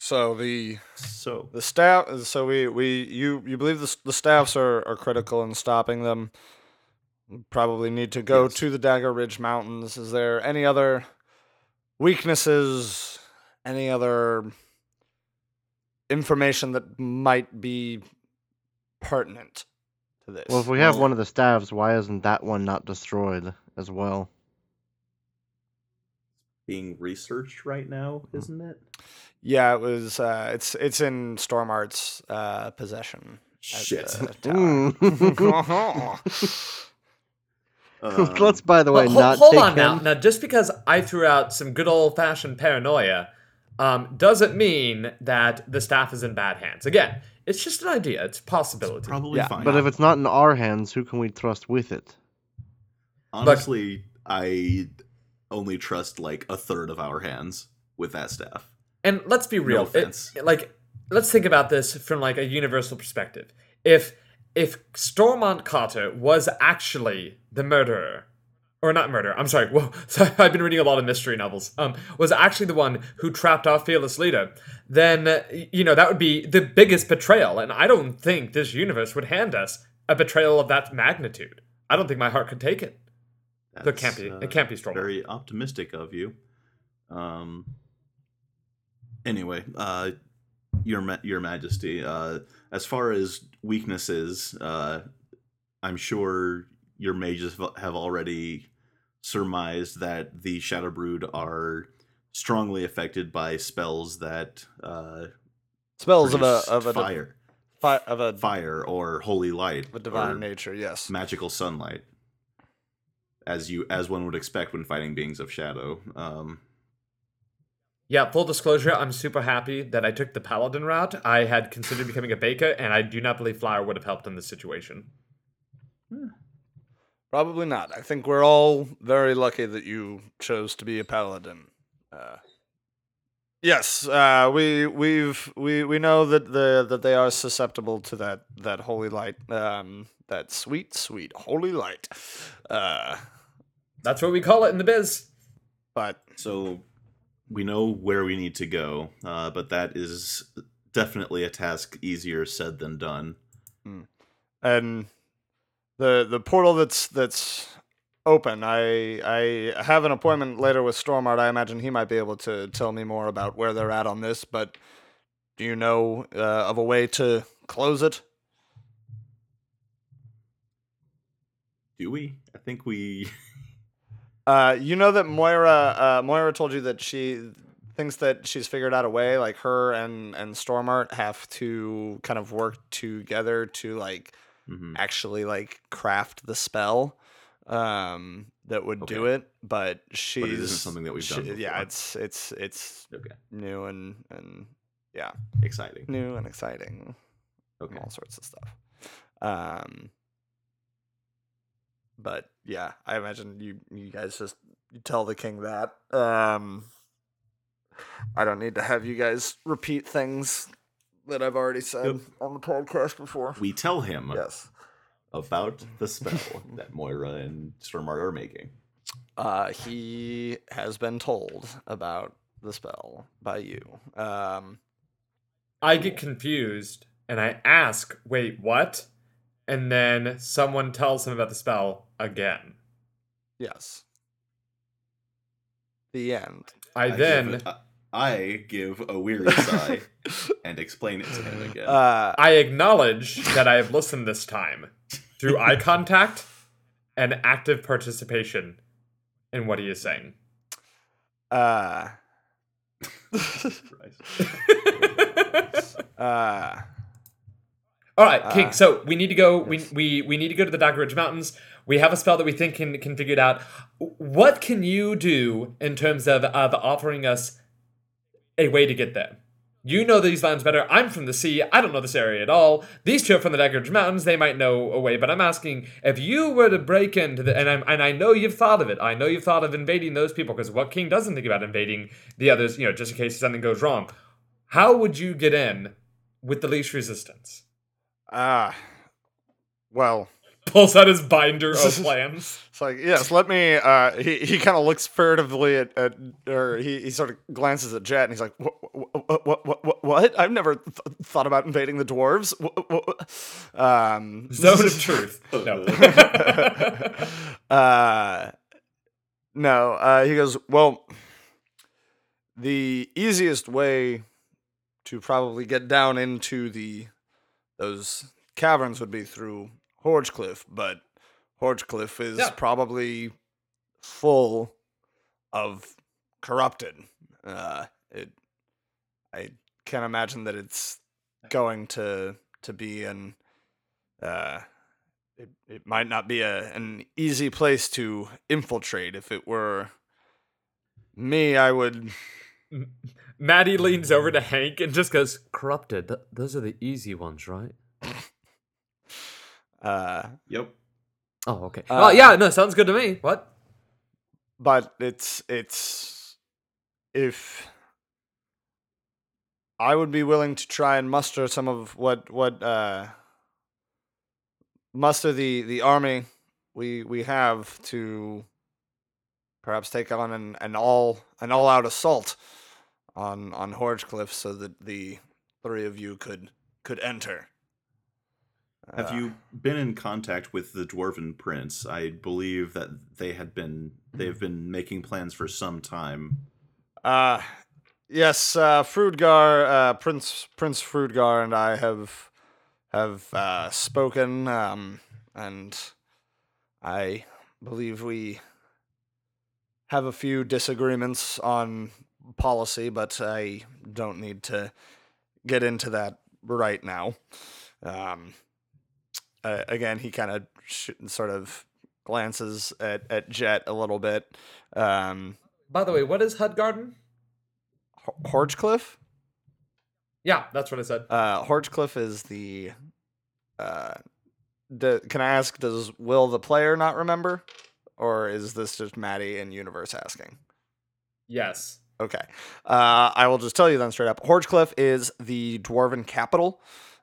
so the so the staff. So we we you you believe the the staffs are are critical in stopping them. Probably need to go Yes. to the Dagger Ridge Mountains. Is there any other weaknesses? Any other information that might be pertinent to this? well, if we have one of the staffs, why isn't that one not destroyed as well? Being researched right now, Mm-hmm. isn't it? Yeah, it was. Uh, it's it's in Stormart's uh, possession. Shit. the [laughs] tower. Mm. Um, [laughs] Let's, by the way, Well, ho- not hold take on now. him. Now, just because I threw out some good old fashioned paranoia, um, doesn't mean that the staff is in bad hands. Again, it's just an idea. It's a possibility. probably Yeah, fine. But if it's not in our hands, who can we trust with it? honestly, I only trust like a third of our hands with that staff. And let's be real. it- like, let's think about this from like a universal perspective. If if Stormont Carter was actually the murderer, or not murderer, I'm sorry. [laughs] Whoa, sorry, I've been reading a lot of mystery novels. Um, was actually the one who trapped our fearless leader, then you know that would be the biggest betrayal. And I don't think this universe would hand us a betrayal of that magnitude. I don't think my heart could take it. So it can't be. uh, it can't be Stormont. Very optimistic of you. Um. Anyway, uh, your Ma- your Majesty, uh, as far as weaknesses, uh, I'm sure your mages have already surmised that the Shadowbrood are strongly affected by spells that uh, Spells of a of a di- fire, fi- of a, fire or holy light, of a divine nature. Yes. magical sunlight as you as one would expect when fighting beings of shadow um Yeah, full disclosure, I'm super happy that I took the paladin route. I had considered becoming a baker, and I do not believe flour would have helped in this situation. Probably not. I think we're all very lucky that you chose to be a paladin. Uh, yes, uh, we we've we, we know that the that they are susceptible to that that holy light, um, that sweet sweet holy light. Uh, That's what we call it in the biz. but so we know where we need to go uh but that is definitely a task easier said than done and the the portal that's that's open. I I have an appointment later with Stormart. I imagine he might be able to tell me more about where they're at on this. But do you know uh, of a way to close it? do we i think we Uh, you know that Moira uh, Moira told you that she thinks that she's figured out a way. Like her and and Stormart have to kind of work together to like mhm. actually like craft the spell um that would do it but she's it isn't something that we've done yeah it's it's it's okay. new and and yeah. Exciting. New and exciting and okay. all sorts of stuff. Um but yeah i imagine you you guys just you tell the king that um i don't need to have you guys repeat things that i've already said Yep. on the podcast before we tell him yes about the spell that moira and stormart are making Uh, he has been told about the spell by you. Um, I get confused and I ask, wait, what? And then someone tells him about the spell again. yes. The end. I, give then it- I- I give a weary [laughs] sigh and explain it to him again Uh, I acknowledge that I have listened this time through eye [laughs] contact and active participation in what he is saying. uh, [laughs] uh, All right, King. Uh, So we need to go. yes. We, we we need to go to the Dagger Ridge Mountains. We have a spell that we think can can figure it out. What can you do in terms of of offering us a way to get there? You know these lands better. I'm from the sea. I don't know this area at all. These two are from the Dagger Ridge Mountains. They might know a way, but I'm asking if you were to break into the and I'm and I know you've thought of it. I know you've thought of invading those people because what king doesn't think about invading the others? You know, just in case something goes wrong. How would you get in with the least resistance? Ah, well, [laughs] Pulls out his binder of [laughs] plans. it's like yes. Let me. Uh, he he kind of looks furtively at, at or he, he sort of glances at Jet and he's like, what what what what? I've never th- thought about invading the dwarves. Wh- wh- wh-" Um, Zone of truth. [laughs] No. uh, no, uh, he goes, Well, the easiest way to probably get down into the those caverns would be through Horgecliff, but Horgecliff is Yeah. probably full of corrupted. Uh, it, I can't imagine that it's going to to be an uh, it, it might not be a, an easy place to infiltrate. If it were me, I would. [laughs] Maddie leans over to Hank and just goes, "Corrupted. Th- those are the easy ones, right?" [laughs] Uh, Yep. Oh, okay. Uh, well, yeah, no, sounds good to me. What? but it's it's if I would be willing to try and muster some of what what uh, muster the the army we we have to perhaps take on an, an all an all out assault on on Horgecliff so that the three of you could could enter. Have Uh, you been in contact with the dwarven prince? I believe that they had been they've been making plans for some time. Uh yes, uh Frudgar, uh Prince Prince Frudgar and I have have uh spoken um and I believe we have a few disagreements on policy, but I don't need to get into that right now. Um uh, again, he kind of sh- sort of glances at, at Jet a little bit. Um, By the way, what is Hud Garden? H- Horgecliff? Yeah, that's what I said. Uh, is the. Uh, can I ask, does Will the player not remember? Or is this just Maddie in universe asking? Yes. Okay. Uh, I will just tell you then straight up. Horgecliff is the dwarven capital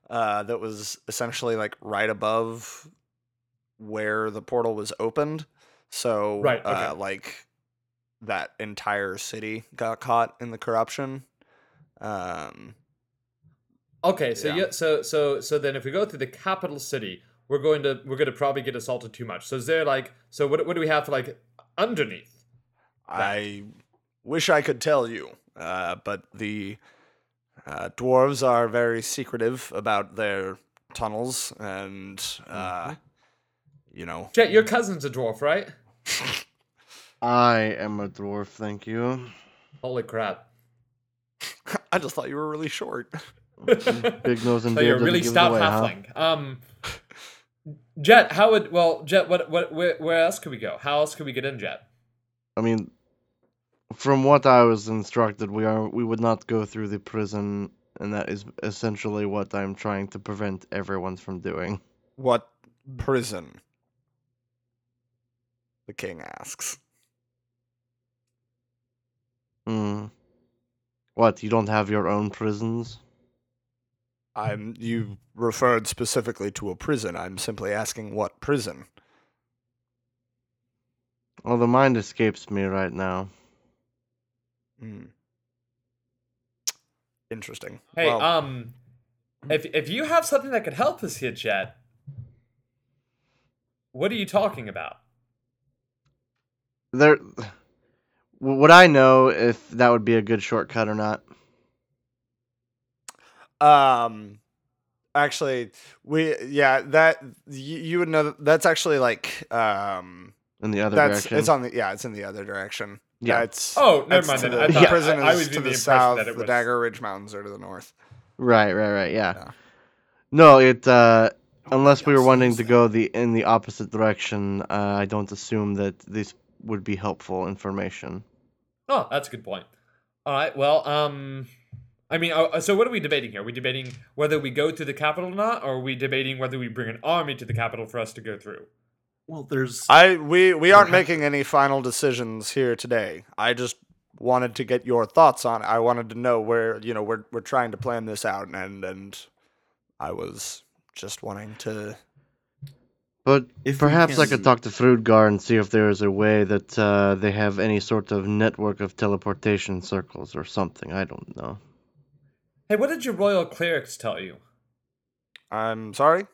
uh, that was essentially like right above where the portal was opened. So, Right, okay. uh, like that entire city got caught in the corruption. Um, Okay, so Yeah. yeah. so so so then if we go through the capital city, we're going to we're going to probably get assaulted too much. So is there like so what what do we have for like underneath? I wish I could tell you, uh, but the uh, dwarves are very secretive about their tunnels, and uh, you know, Jet, your cousin's a dwarf, right? [laughs] I am a dwarf, thank you. Holy crap! [laughs] I just thought you were really short. Big nose and [laughs] So you're beard really doesn't stout away, huh? halfling. Um, Jet, how would well Jet? What what where, where else could we go? How else could we get in Jet? I mean, from what I was instructed, we are we would not go through the prison, and that is essentially what I'm trying to prevent everyone from doing. What prison? The king asks. Hmm. What? You don't have your own prisons? I'm. You referred specifically to a prison. I'm simply asking what prison. Well, the mind escapes me right now. Hmm. Interesting. Hey, Well, um, if if you have something that could help us here, Jet, what are you talking about? There. Would I know if that would be a good shortcut or not? Um, actually, we yeah that you, you would know that that's actually like um In the other that's direction? it's on the yeah it's in the other direction. Yeah. it's Oh, never it's mind. The, I the thought- prison I- I is was to the, the south. that it The Dagger Ridge Mountains are to the north. Right, right, right. Yeah. Yeah. No, it. uh Oh, Unless we were wanting to go the in the opposite direction, uh, I don't assume that this would be helpful information. Oh, that's a good point. All right. Well, um, I mean, uh, so what are we debating here? Are we debating whether we go to the capital or not, or are we debating whether we bring an army to the capital for us to go through? Well, there's I we we aren't making any final decisions here today. I just wanted to get your thoughts on it. I wanted to know where you know we're we're trying to plan this out, and and I was just wanting to. But If we perhaps I could talk to Frudgar and see if there is a way that uh, they have any sort of network of teleportation circles or something. I don't know. Hey, what did your royal clerics tell you? I'm sorry.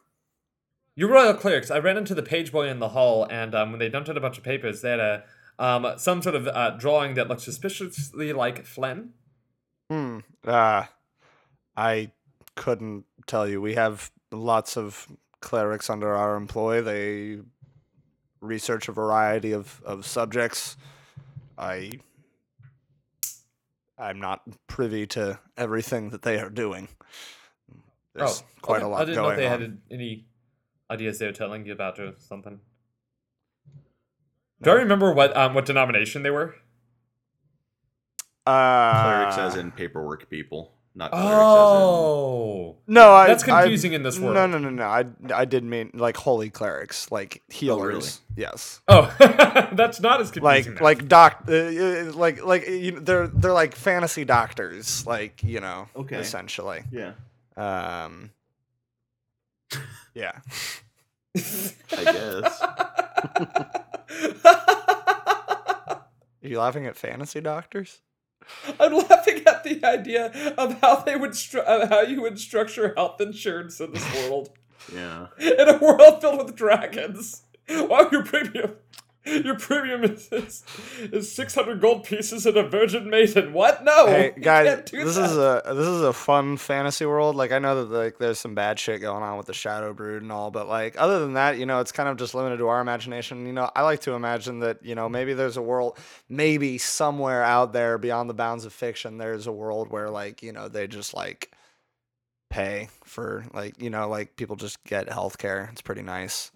Your royal clerics. I ran into the page boy in the hall, and um, when they dumped out a bunch of papers, they had a um, some sort of uh, drawing that looked suspiciously like Flynn. Hmm. Uh, I couldn't tell you. We have lots of clerics under our employ. They research a variety of, of subjects. I I'm not privy to everything that they are doing. There's quite Oh, okay. a lot I didn't know if they on. had any ideas they were telling you about or something. Do I remember what um, what denomination they were? uh, clerics as in paperwork people, not clerics Oh, no, I, That's I- confusing in this No, world. no, no, no. no. I I did mean like holy clerics, like healers. Yes. oh, [laughs] that's not as confusing. like now. like doc uh, uh, like like you know, they're they're like fantasy doctors like you know Okay. essentially as in. um yeah Yeah, I guess. [laughs] are you laughing at fantasy doctors I'm laughing at the idea of how they would stru- uh, how you would structure health insurance in this world. Yeah. in a world filled with dragons. Wow, your premium, [laughs] your premium is is, is six hundred gold pieces and a virgin maiden. What? No, hey guys this that. is a this is a fun fantasy world like i know that like there's some bad shit going on with the Shadowbrood and all but like other than that you know it's kind of just limited to our imagination you know i like to imagine that you know maybe there's a world maybe somewhere out there beyond the bounds of fiction there's a world where like you know they just like pay for like you know like people just get health care it's pretty nice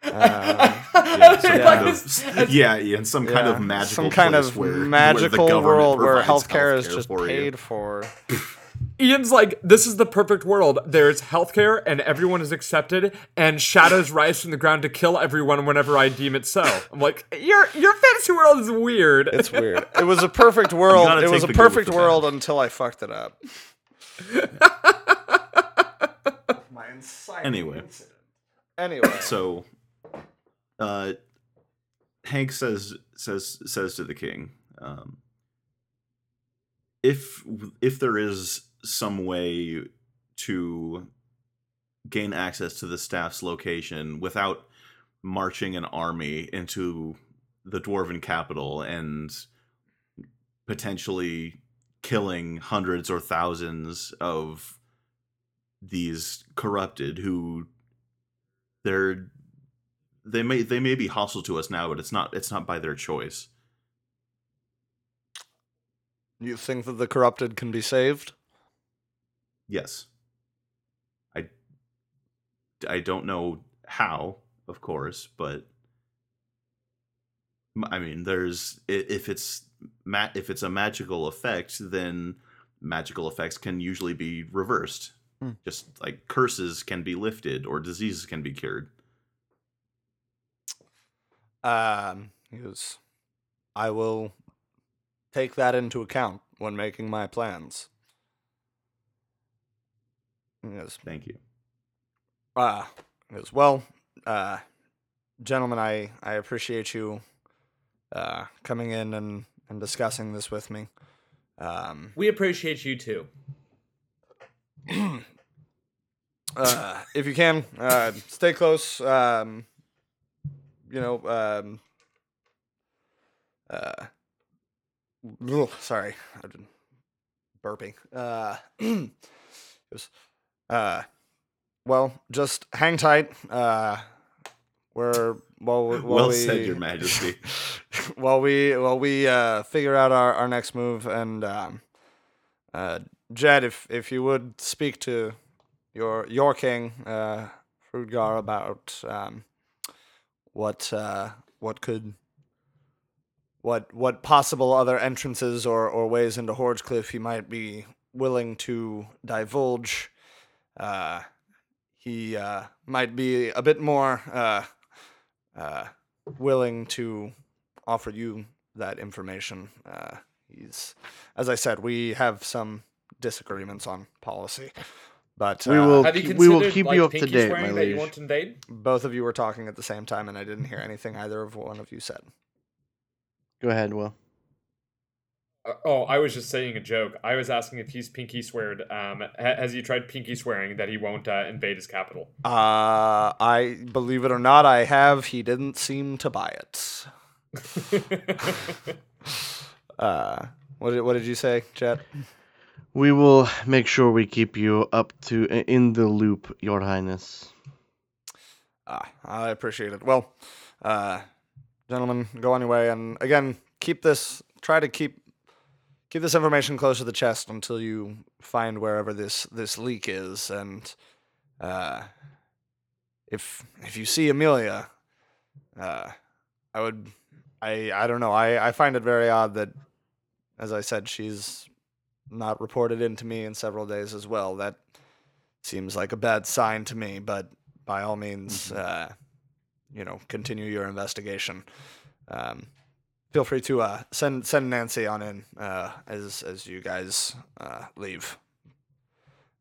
[laughs] um, Yeah, some Yeah. kind of, yeah, yeah, in some kind of magical some kind place of where, where magical government world where provides healthcare is just for you. paid for [laughs] Ian's like, this is the perfect world. There's healthcare and everyone is accepted, and shadows rise from the ground to kill everyone whenever I deem it so. I'm like, your your fantasy world is weird. It's weird. [laughs] It was a perfect world. It was a take the good with perfect the world until I fucked it up. My Anyway. incident. Anyway, So, uh, Hank says says says to the king, um, if if there is some way to gain access to the staff's location without marching an army into the dwarven capital and potentially killing hundreds or thousands of these corrupted who they're they may they may be hostile to us now but it's not it's not by their choice you think that the corrupted can be saved? yes i i don't know how of course but I mean there's if it's ma- if it's a magical effect then magical effects can usually be reversed Hmm. just like curses can be lifted or diseases can be cured Um, he goes, I will take that into account when making my plans. He goes, thank you Uh, he goes, well, uh, gentlemen, I, I appreciate you uh, coming in and, and discussing this with me. Um, we appreciate you too. [clears throat] uh, if you can, uh, stay close. Um, you know, um, uh, ugh, sorry, I've been burping. Uh, [clears throat] it was, uh, well, just hang tight. Uh, we're while, we- while well we, said your [laughs] majesty while we while we uh, figure out our, our next move and um, uh, Jet, if if you would speak to your your king, uh, Frudgar, about um, what uh, what could what what possible other entrances or, or ways into Horgecliff he might be willing to divulge. Uh, he uh, might be a bit more uh, uh, willing to offer you that information. Uh, he's, as I said, we have some disagreements on policy, but We uh, will- Have you we will considered, keep like, you up to pinky date, swearing my that you liege. won't invade? both of you were talking at the same time, and I didn't hear anything either of one of you said. Go ahead, Will. Uh, Oh, I was just saying a joke. I was asking if he's pinky sweared. Um, ha- has he tried pinky swearing that he won't uh, invade his capital? Uh, I believe it or not, I have. He didn't seem to buy it. [laughs] Uh, what did what did you say, Jet? [laughs] We will make sure we keep you up to in the loop, Your Highness. Ah, I appreciate it. Well, uh, gentlemen, go on your way, and again, keep this. Try to keep keep this information close to the chest until you find wherever this this leak is, and uh, if if you see Amelia, uh, I would. I I don't know. I I find it very odd that, as I said, she's not reported in to me in several days as well. That seems like a bad sign to me, but by all means, uh, you know, continue your investigation. Um, feel free to uh, send send Nancy on in uh, as as you guys uh, leave.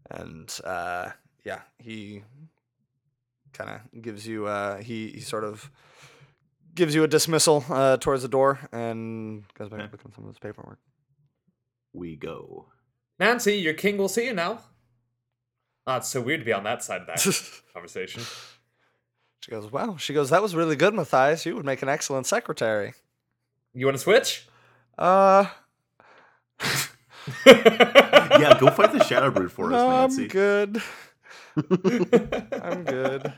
And uh, yeah, he kind of gives you uh, he he sort of gives you a dismissal uh, towards the door and goes back to looking at some of his paperwork. We go. Nancy, your king will see you now. Ah, it's so weird to be on that side of that [laughs] conversation. She goes, "Wow." She goes, "That was really good, Matthias. You would make an excellent secretary." You want to switch? Uh, [laughs] Yeah, go fight the Shadowbrood for us, Nancy. [laughs] I'm good. I'm good.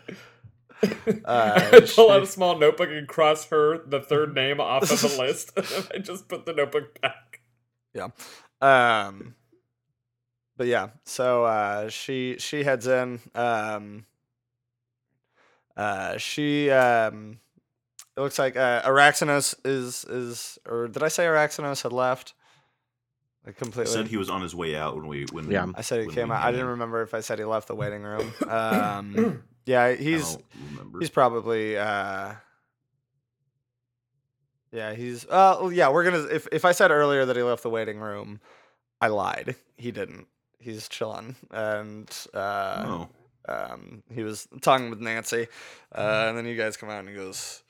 Uh, I pull she- out a small notebook and cross her, the third name, off of the list. I just put the notebook back. Yeah. Um but yeah, so uh she she heads in. Um uh she um it looks like uh Araxinus is is or did I say Araxinus had left? Like completely. Said he was on his way out when we when Yeah. I said he came out. I didn't remember if I said he left the [coughs] waiting room. Um [coughs] yeah, I he's don't remember. he's probably uh yeah, he's uh yeah, we're gonna if if I said earlier that he left the waiting room, I lied. He didn't. He's chilling. And uh oh, um he was talking with Nancy. Uh and then you guys come out and he goes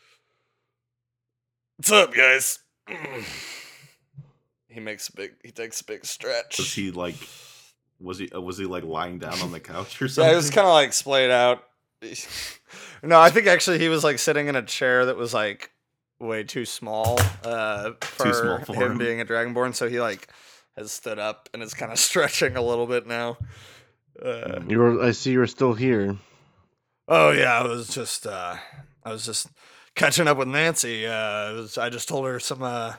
What's up guys? he makes a big he takes a big stretch. was he like? Was he uh, was he like lying down on the couch or [laughs] something? Yeah, it was kind of like splayed out. [laughs] no, I think actually he was like sitting in a chair that was like way too small uh, for, small for him him. being a dragonborn. So he like has stood up and is kind of [laughs] stretching a little bit now. Uh, You're. I see you're still here. oh yeah, I was just uh, I was just catching up with Nancy. Uh, was, I just told her some uh,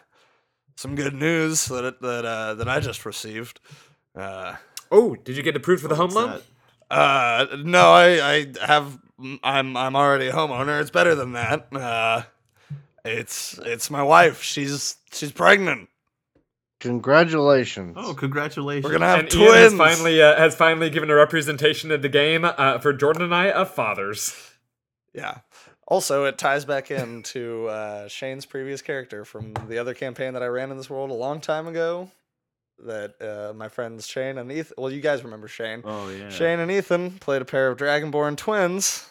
some good news that it, that uh, that I just received. Uh, Oh, did you get approved for the home loan? that? Uh, no, I, I have. I'm, I'm already a homeowner. It's better than that. Uh, it's, it's my wife. She's, she's pregnant. Congratulations. Oh, congratulations! We're gonna have and twins. Ian has finally uh, has finally given a representation of the game uh, for Jordan and I of fathers. Yeah. Also, it ties back into uh, Shane's previous character from the other campaign that I ran in this world a long time ago. That uh, my friends Shane and Ethan. Well, you guys remember Shane. Oh yeah. Shane and Ethan played a pair of Dragonborn twins.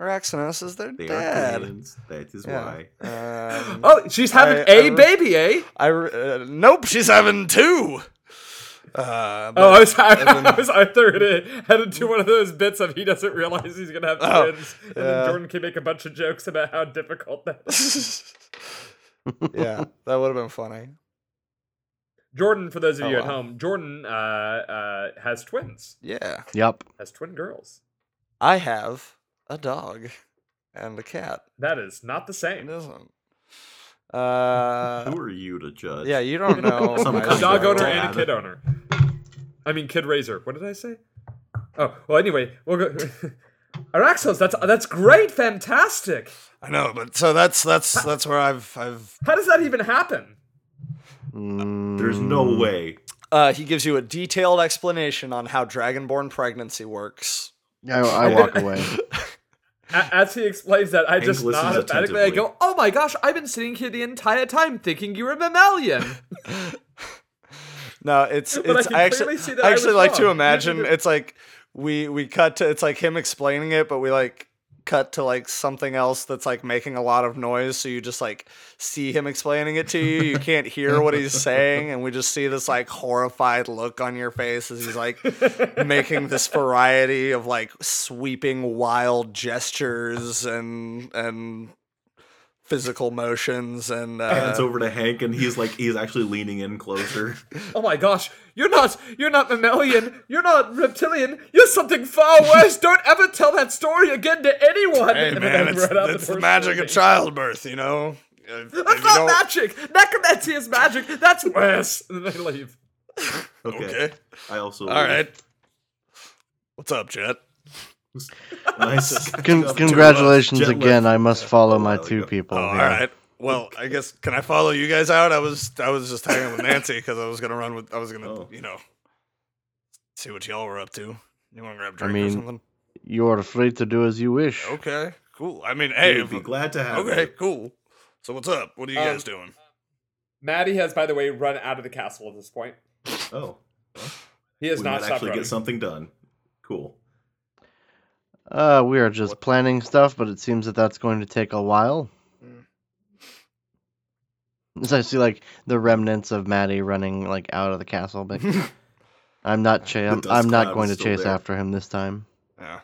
Araxinus is their They are dad. twins. That is Yeah. why. Um, Oh, she's having I- a I- baby, eh? I re- uh, nope, she's having two. Uh, Oh, I was, [laughs] I, Evan- was I thought it headed to one of those bits of he doesn't realize he's gonna have Oh, twins, and yeah. then Jordan can make a bunch of jokes about how difficult that is. [laughs] yeah, that would have been funny. Jordan, for those of Oh, you at wow. home, Jordan uh, uh, has twins, Yeah, Yep. has twin girls. I have a dog and a cat. That is not the same. isn't. Uh, Who are you to judge? yeah, you don't know. [laughs] Some my A kind of dog story. owner and a kid owner. I mean, kid raiser. What did I say? Oh, well. Anyway, we'll go. [laughs] Araxos, that's that's great, fantastic. I know, but so that's that's that's where I've I've How does that even happen? There's no Mm, way. Uh, he gives you a detailed explanation on how dragonborn pregnancy works. I, I [laughs] walk away. As he explains that, I Hank just nod emphatically. I go, "Oh my gosh, I've been sitting here the entire time thinking you were a mammalian." [laughs] No, it's But I it's I actually, see that I I actually was like to imagine it's like we we cut to it's like him explaining it, but we like cut to like something else that's like making a lot of noise, so you just like see him explaining it to you. You can't hear what he's saying, and we just see this like horrified look on your face as he's like making this variety of like sweeping wild gestures and and physical motions and uh, Hands over to Hank, and he's like he's actually leaning in closer. [laughs] oh my gosh, you're not you're not mammalian, you're not reptilian, you're something far worse. Don't ever tell that story again to anyone. Hey [laughs] And man, it's, run out it's door the magic screaming. of childbirth, you know. If- if That's you not magic. Necromancy is magic. That's worse. [laughs] And then I leave. Okay. Okay. I also All right. What's up, Jet? Nice. Con- Up to, uh, congratulations again. I must a follow my two ago. people. Oh, all here. right. Well, I guess can I follow you guys out? I was I was just hanging with Nancy because I was gonna run with I was gonna Oh. you know see what y'all were up to. You want to grab a I drink mean, or something? You are free to do as you wish. Okay, cool. I mean, hey, We'd be glad to have okay, you. cool. So what's up? What are you Um, guys doing? Maddie has, by the way, run out of the castle at this point. Oh, He has we not might stopped actually running. get something done. Cool. Uh, we are just planning stuff, but it seems that that's going to take a while. Mm. So I see like the remnants of Maddie running like out of the castle, but [laughs] I'm not. Cha- I'm, I'm not going to chase there. after him this time. Yeah.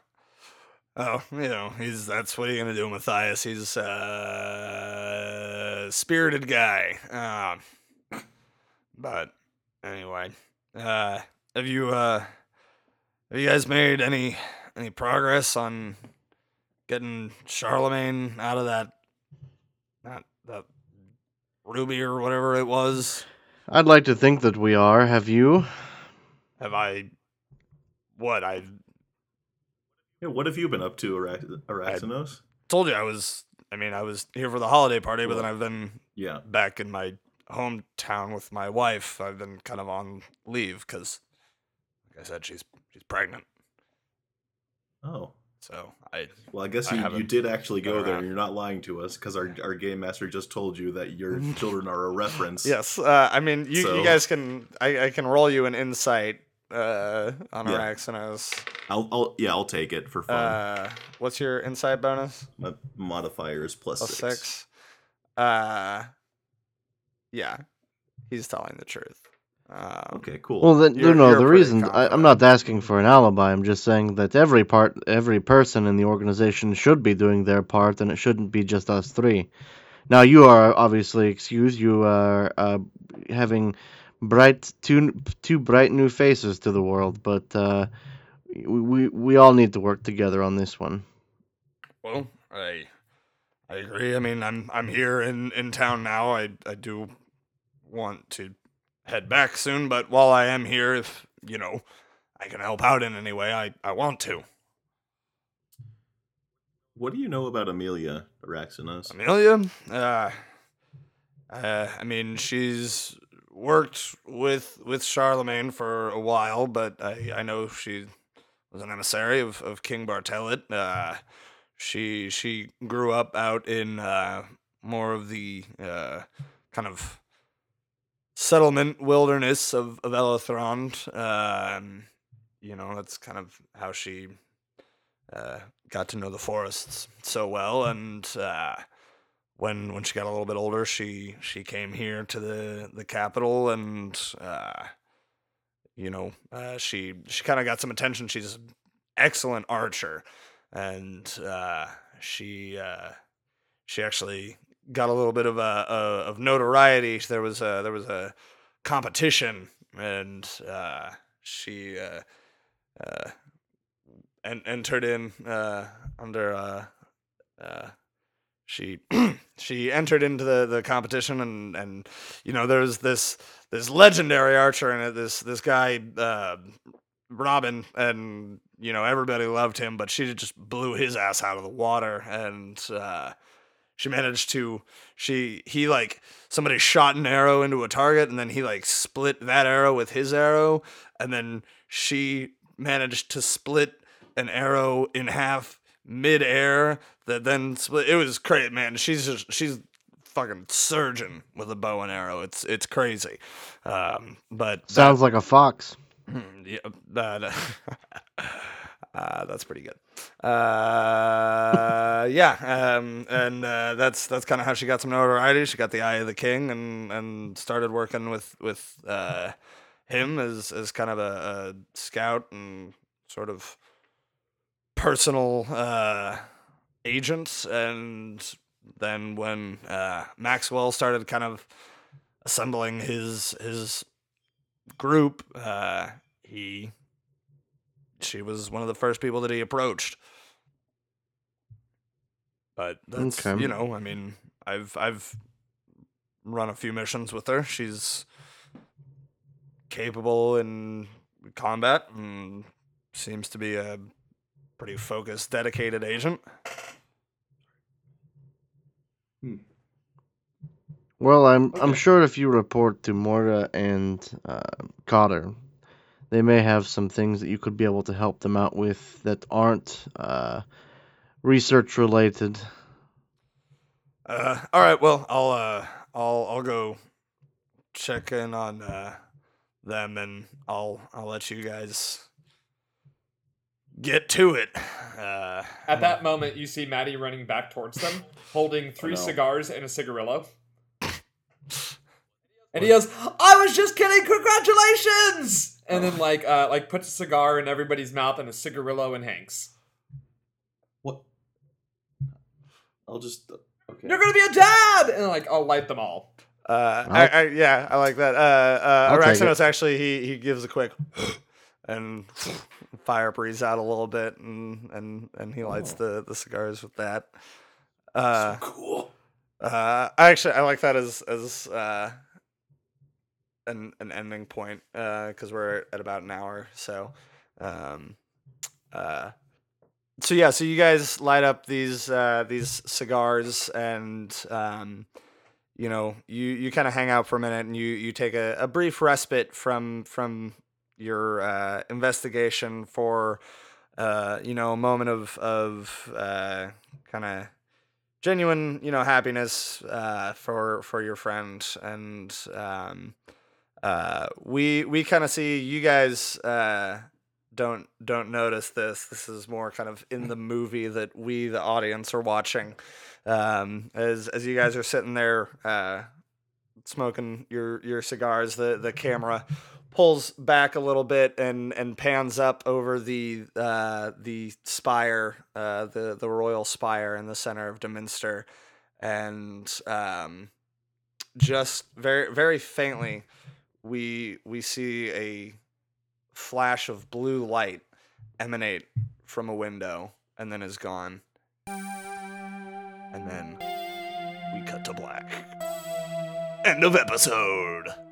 Oh, you know, he's that's what are you gonna do, Matthias? He's uh spirited guy. Um [coughs] but anyway. Uh have you uh have you guys made any any progress on getting Charlemagne out of that not that ruby or whatever it was? I'd like to think that we are. Have you? Have I what I Yeah, what have you been up to, Arax- Araxinos? told you I was I mean I was here for the holiday party, but then I've been Yeah. back in my hometown with my wife. I've been kind of on leave because, like I said, she's she's pregnant. Oh. So I Well, I guess I you, you did actually go there. and You're not lying to us because our, our game master just told you that your [laughs] children are a reference. yes. Uh, I mean, you, So- you guys can I, I can roll you an insight uh, on Yeah. Araxanos. I'll, I'll yeah I'll take it for fun. Uh, what's your insight bonus? My modifier is plus Plus six. six. Uh, yeah, he's telling the truth. Um, Okay, cool. Well, then, You're- no, you're the reason I, I'm not asking for an alibi. I'm just saying that every part, every person in the organization should be doing their part, and it shouldn't be just us three. Now, you are obviously excused. You are uh, having bright two two bright new faces to the world, but uh, we we we all need to work together on this one. Well, I I agree. I mean, I'm I'm here in in town now. I I do want to head back soon, but while I am here, if you know, I can help out in any way, I I want to. what do you know about Amelia Araxinos? Amelia, uh, uh, I mean, she's worked with with Charlemagne for a while, but I I know she was an emissary of, of King Bartelet. Uh, she she grew up out in uh, more of the uh, kind of settlement wilderness of of Elothrond. Um, you know, that's kind of how she uh, got to know the forests so well, and uh, when when she got a little bit older, she she came here to the the capital, and uh, you know, uh, she she kind of got some attention. She's an excellent archer, and uh, she uh, she actually got a little bit of a, of notoriety. There was a there was a competition, and uh, she uh, uh, en- entered in uh, under uh, uh, she [clears throat] she entered into the, the competition and and you know there's this this legendary archer and this this guy uh, Robin and you know everybody loved him but she just blew his ass out of the water and uh, she managed to she he like somebody shot an arrow into a target and then he like split that arrow with his arrow and then she managed to split an arrow in half mid-air that then split it was great man. She's just she's fucking surgeon with a bow and arrow. It's it's crazy. Um but that- Sounds like a fox. [clears throat] yeah, that, [laughs] uh, that's pretty good. Uh, [laughs] yeah, um, and uh, that's that's kind of how she got some notoriety. She got the eye of the king, and and started working with with uh, him as as kind of a, a scout and sort of personal uh, agent. And then when Maxwell started kind of assembling his his group, he she was one of the first people that he approached. But that's Okay. you know, I mean, I've I've run a few missions with her. She's capable in combat and seems to be a pretty focused, dedicated agent. Well, I'm I'm sure if you report to Morta and uh, Cotter, they may have some things that you could be able to help them out with that aren't uh, research related. Uh, all right. Well, I'll uh, I'll I'll go check in on uh, them, and I'll I'll let you guys get to it. Uh, At that moment, you see Maddie running back towards them, holding [laughs] three no. cigars and a cigarillo. [laughs] And he goes, "I was just kidding! Congratulations!" And then like uh, like puts a cigar in everybody's mouth and a cigarillo in Hank's. What? I'll just. Okay. You're gonna be a dad, and like I'll light them all. uh, I, I, yeah, I like that. Uh, uh, I'll take Araxinos actually he he gives a quick [gasps] and [laughs] fire breathes out a little bit, and and and he lights the the cigars with that. Uh, cool. Uh, I actually I like that as as uh, an an ending point because we're at about an hour. So, um, uh, so yeah, so you guys light up these uh, these cigars and um, you know you you kind of hang out for a minute and you you take a, a brief respite from from your uh, investigation for uh, you know a moment of of uh, kind of genuine you know happiness uh, for for your friend and um, uh, we we kind of see you guys uh, don't don't notice this. This is more kind of in the movie that we the audience are watching. Um, as as you guys are sitting there uh, smoking your your cigars the the camera pulls back a little bit and and pans up over the uh, the spire, uh, the the royal spire in the center of Deminster, and um, just very very faintly, we we see a flash of blue light emanate from a window and then is gone, and then we cut to black. End of episode.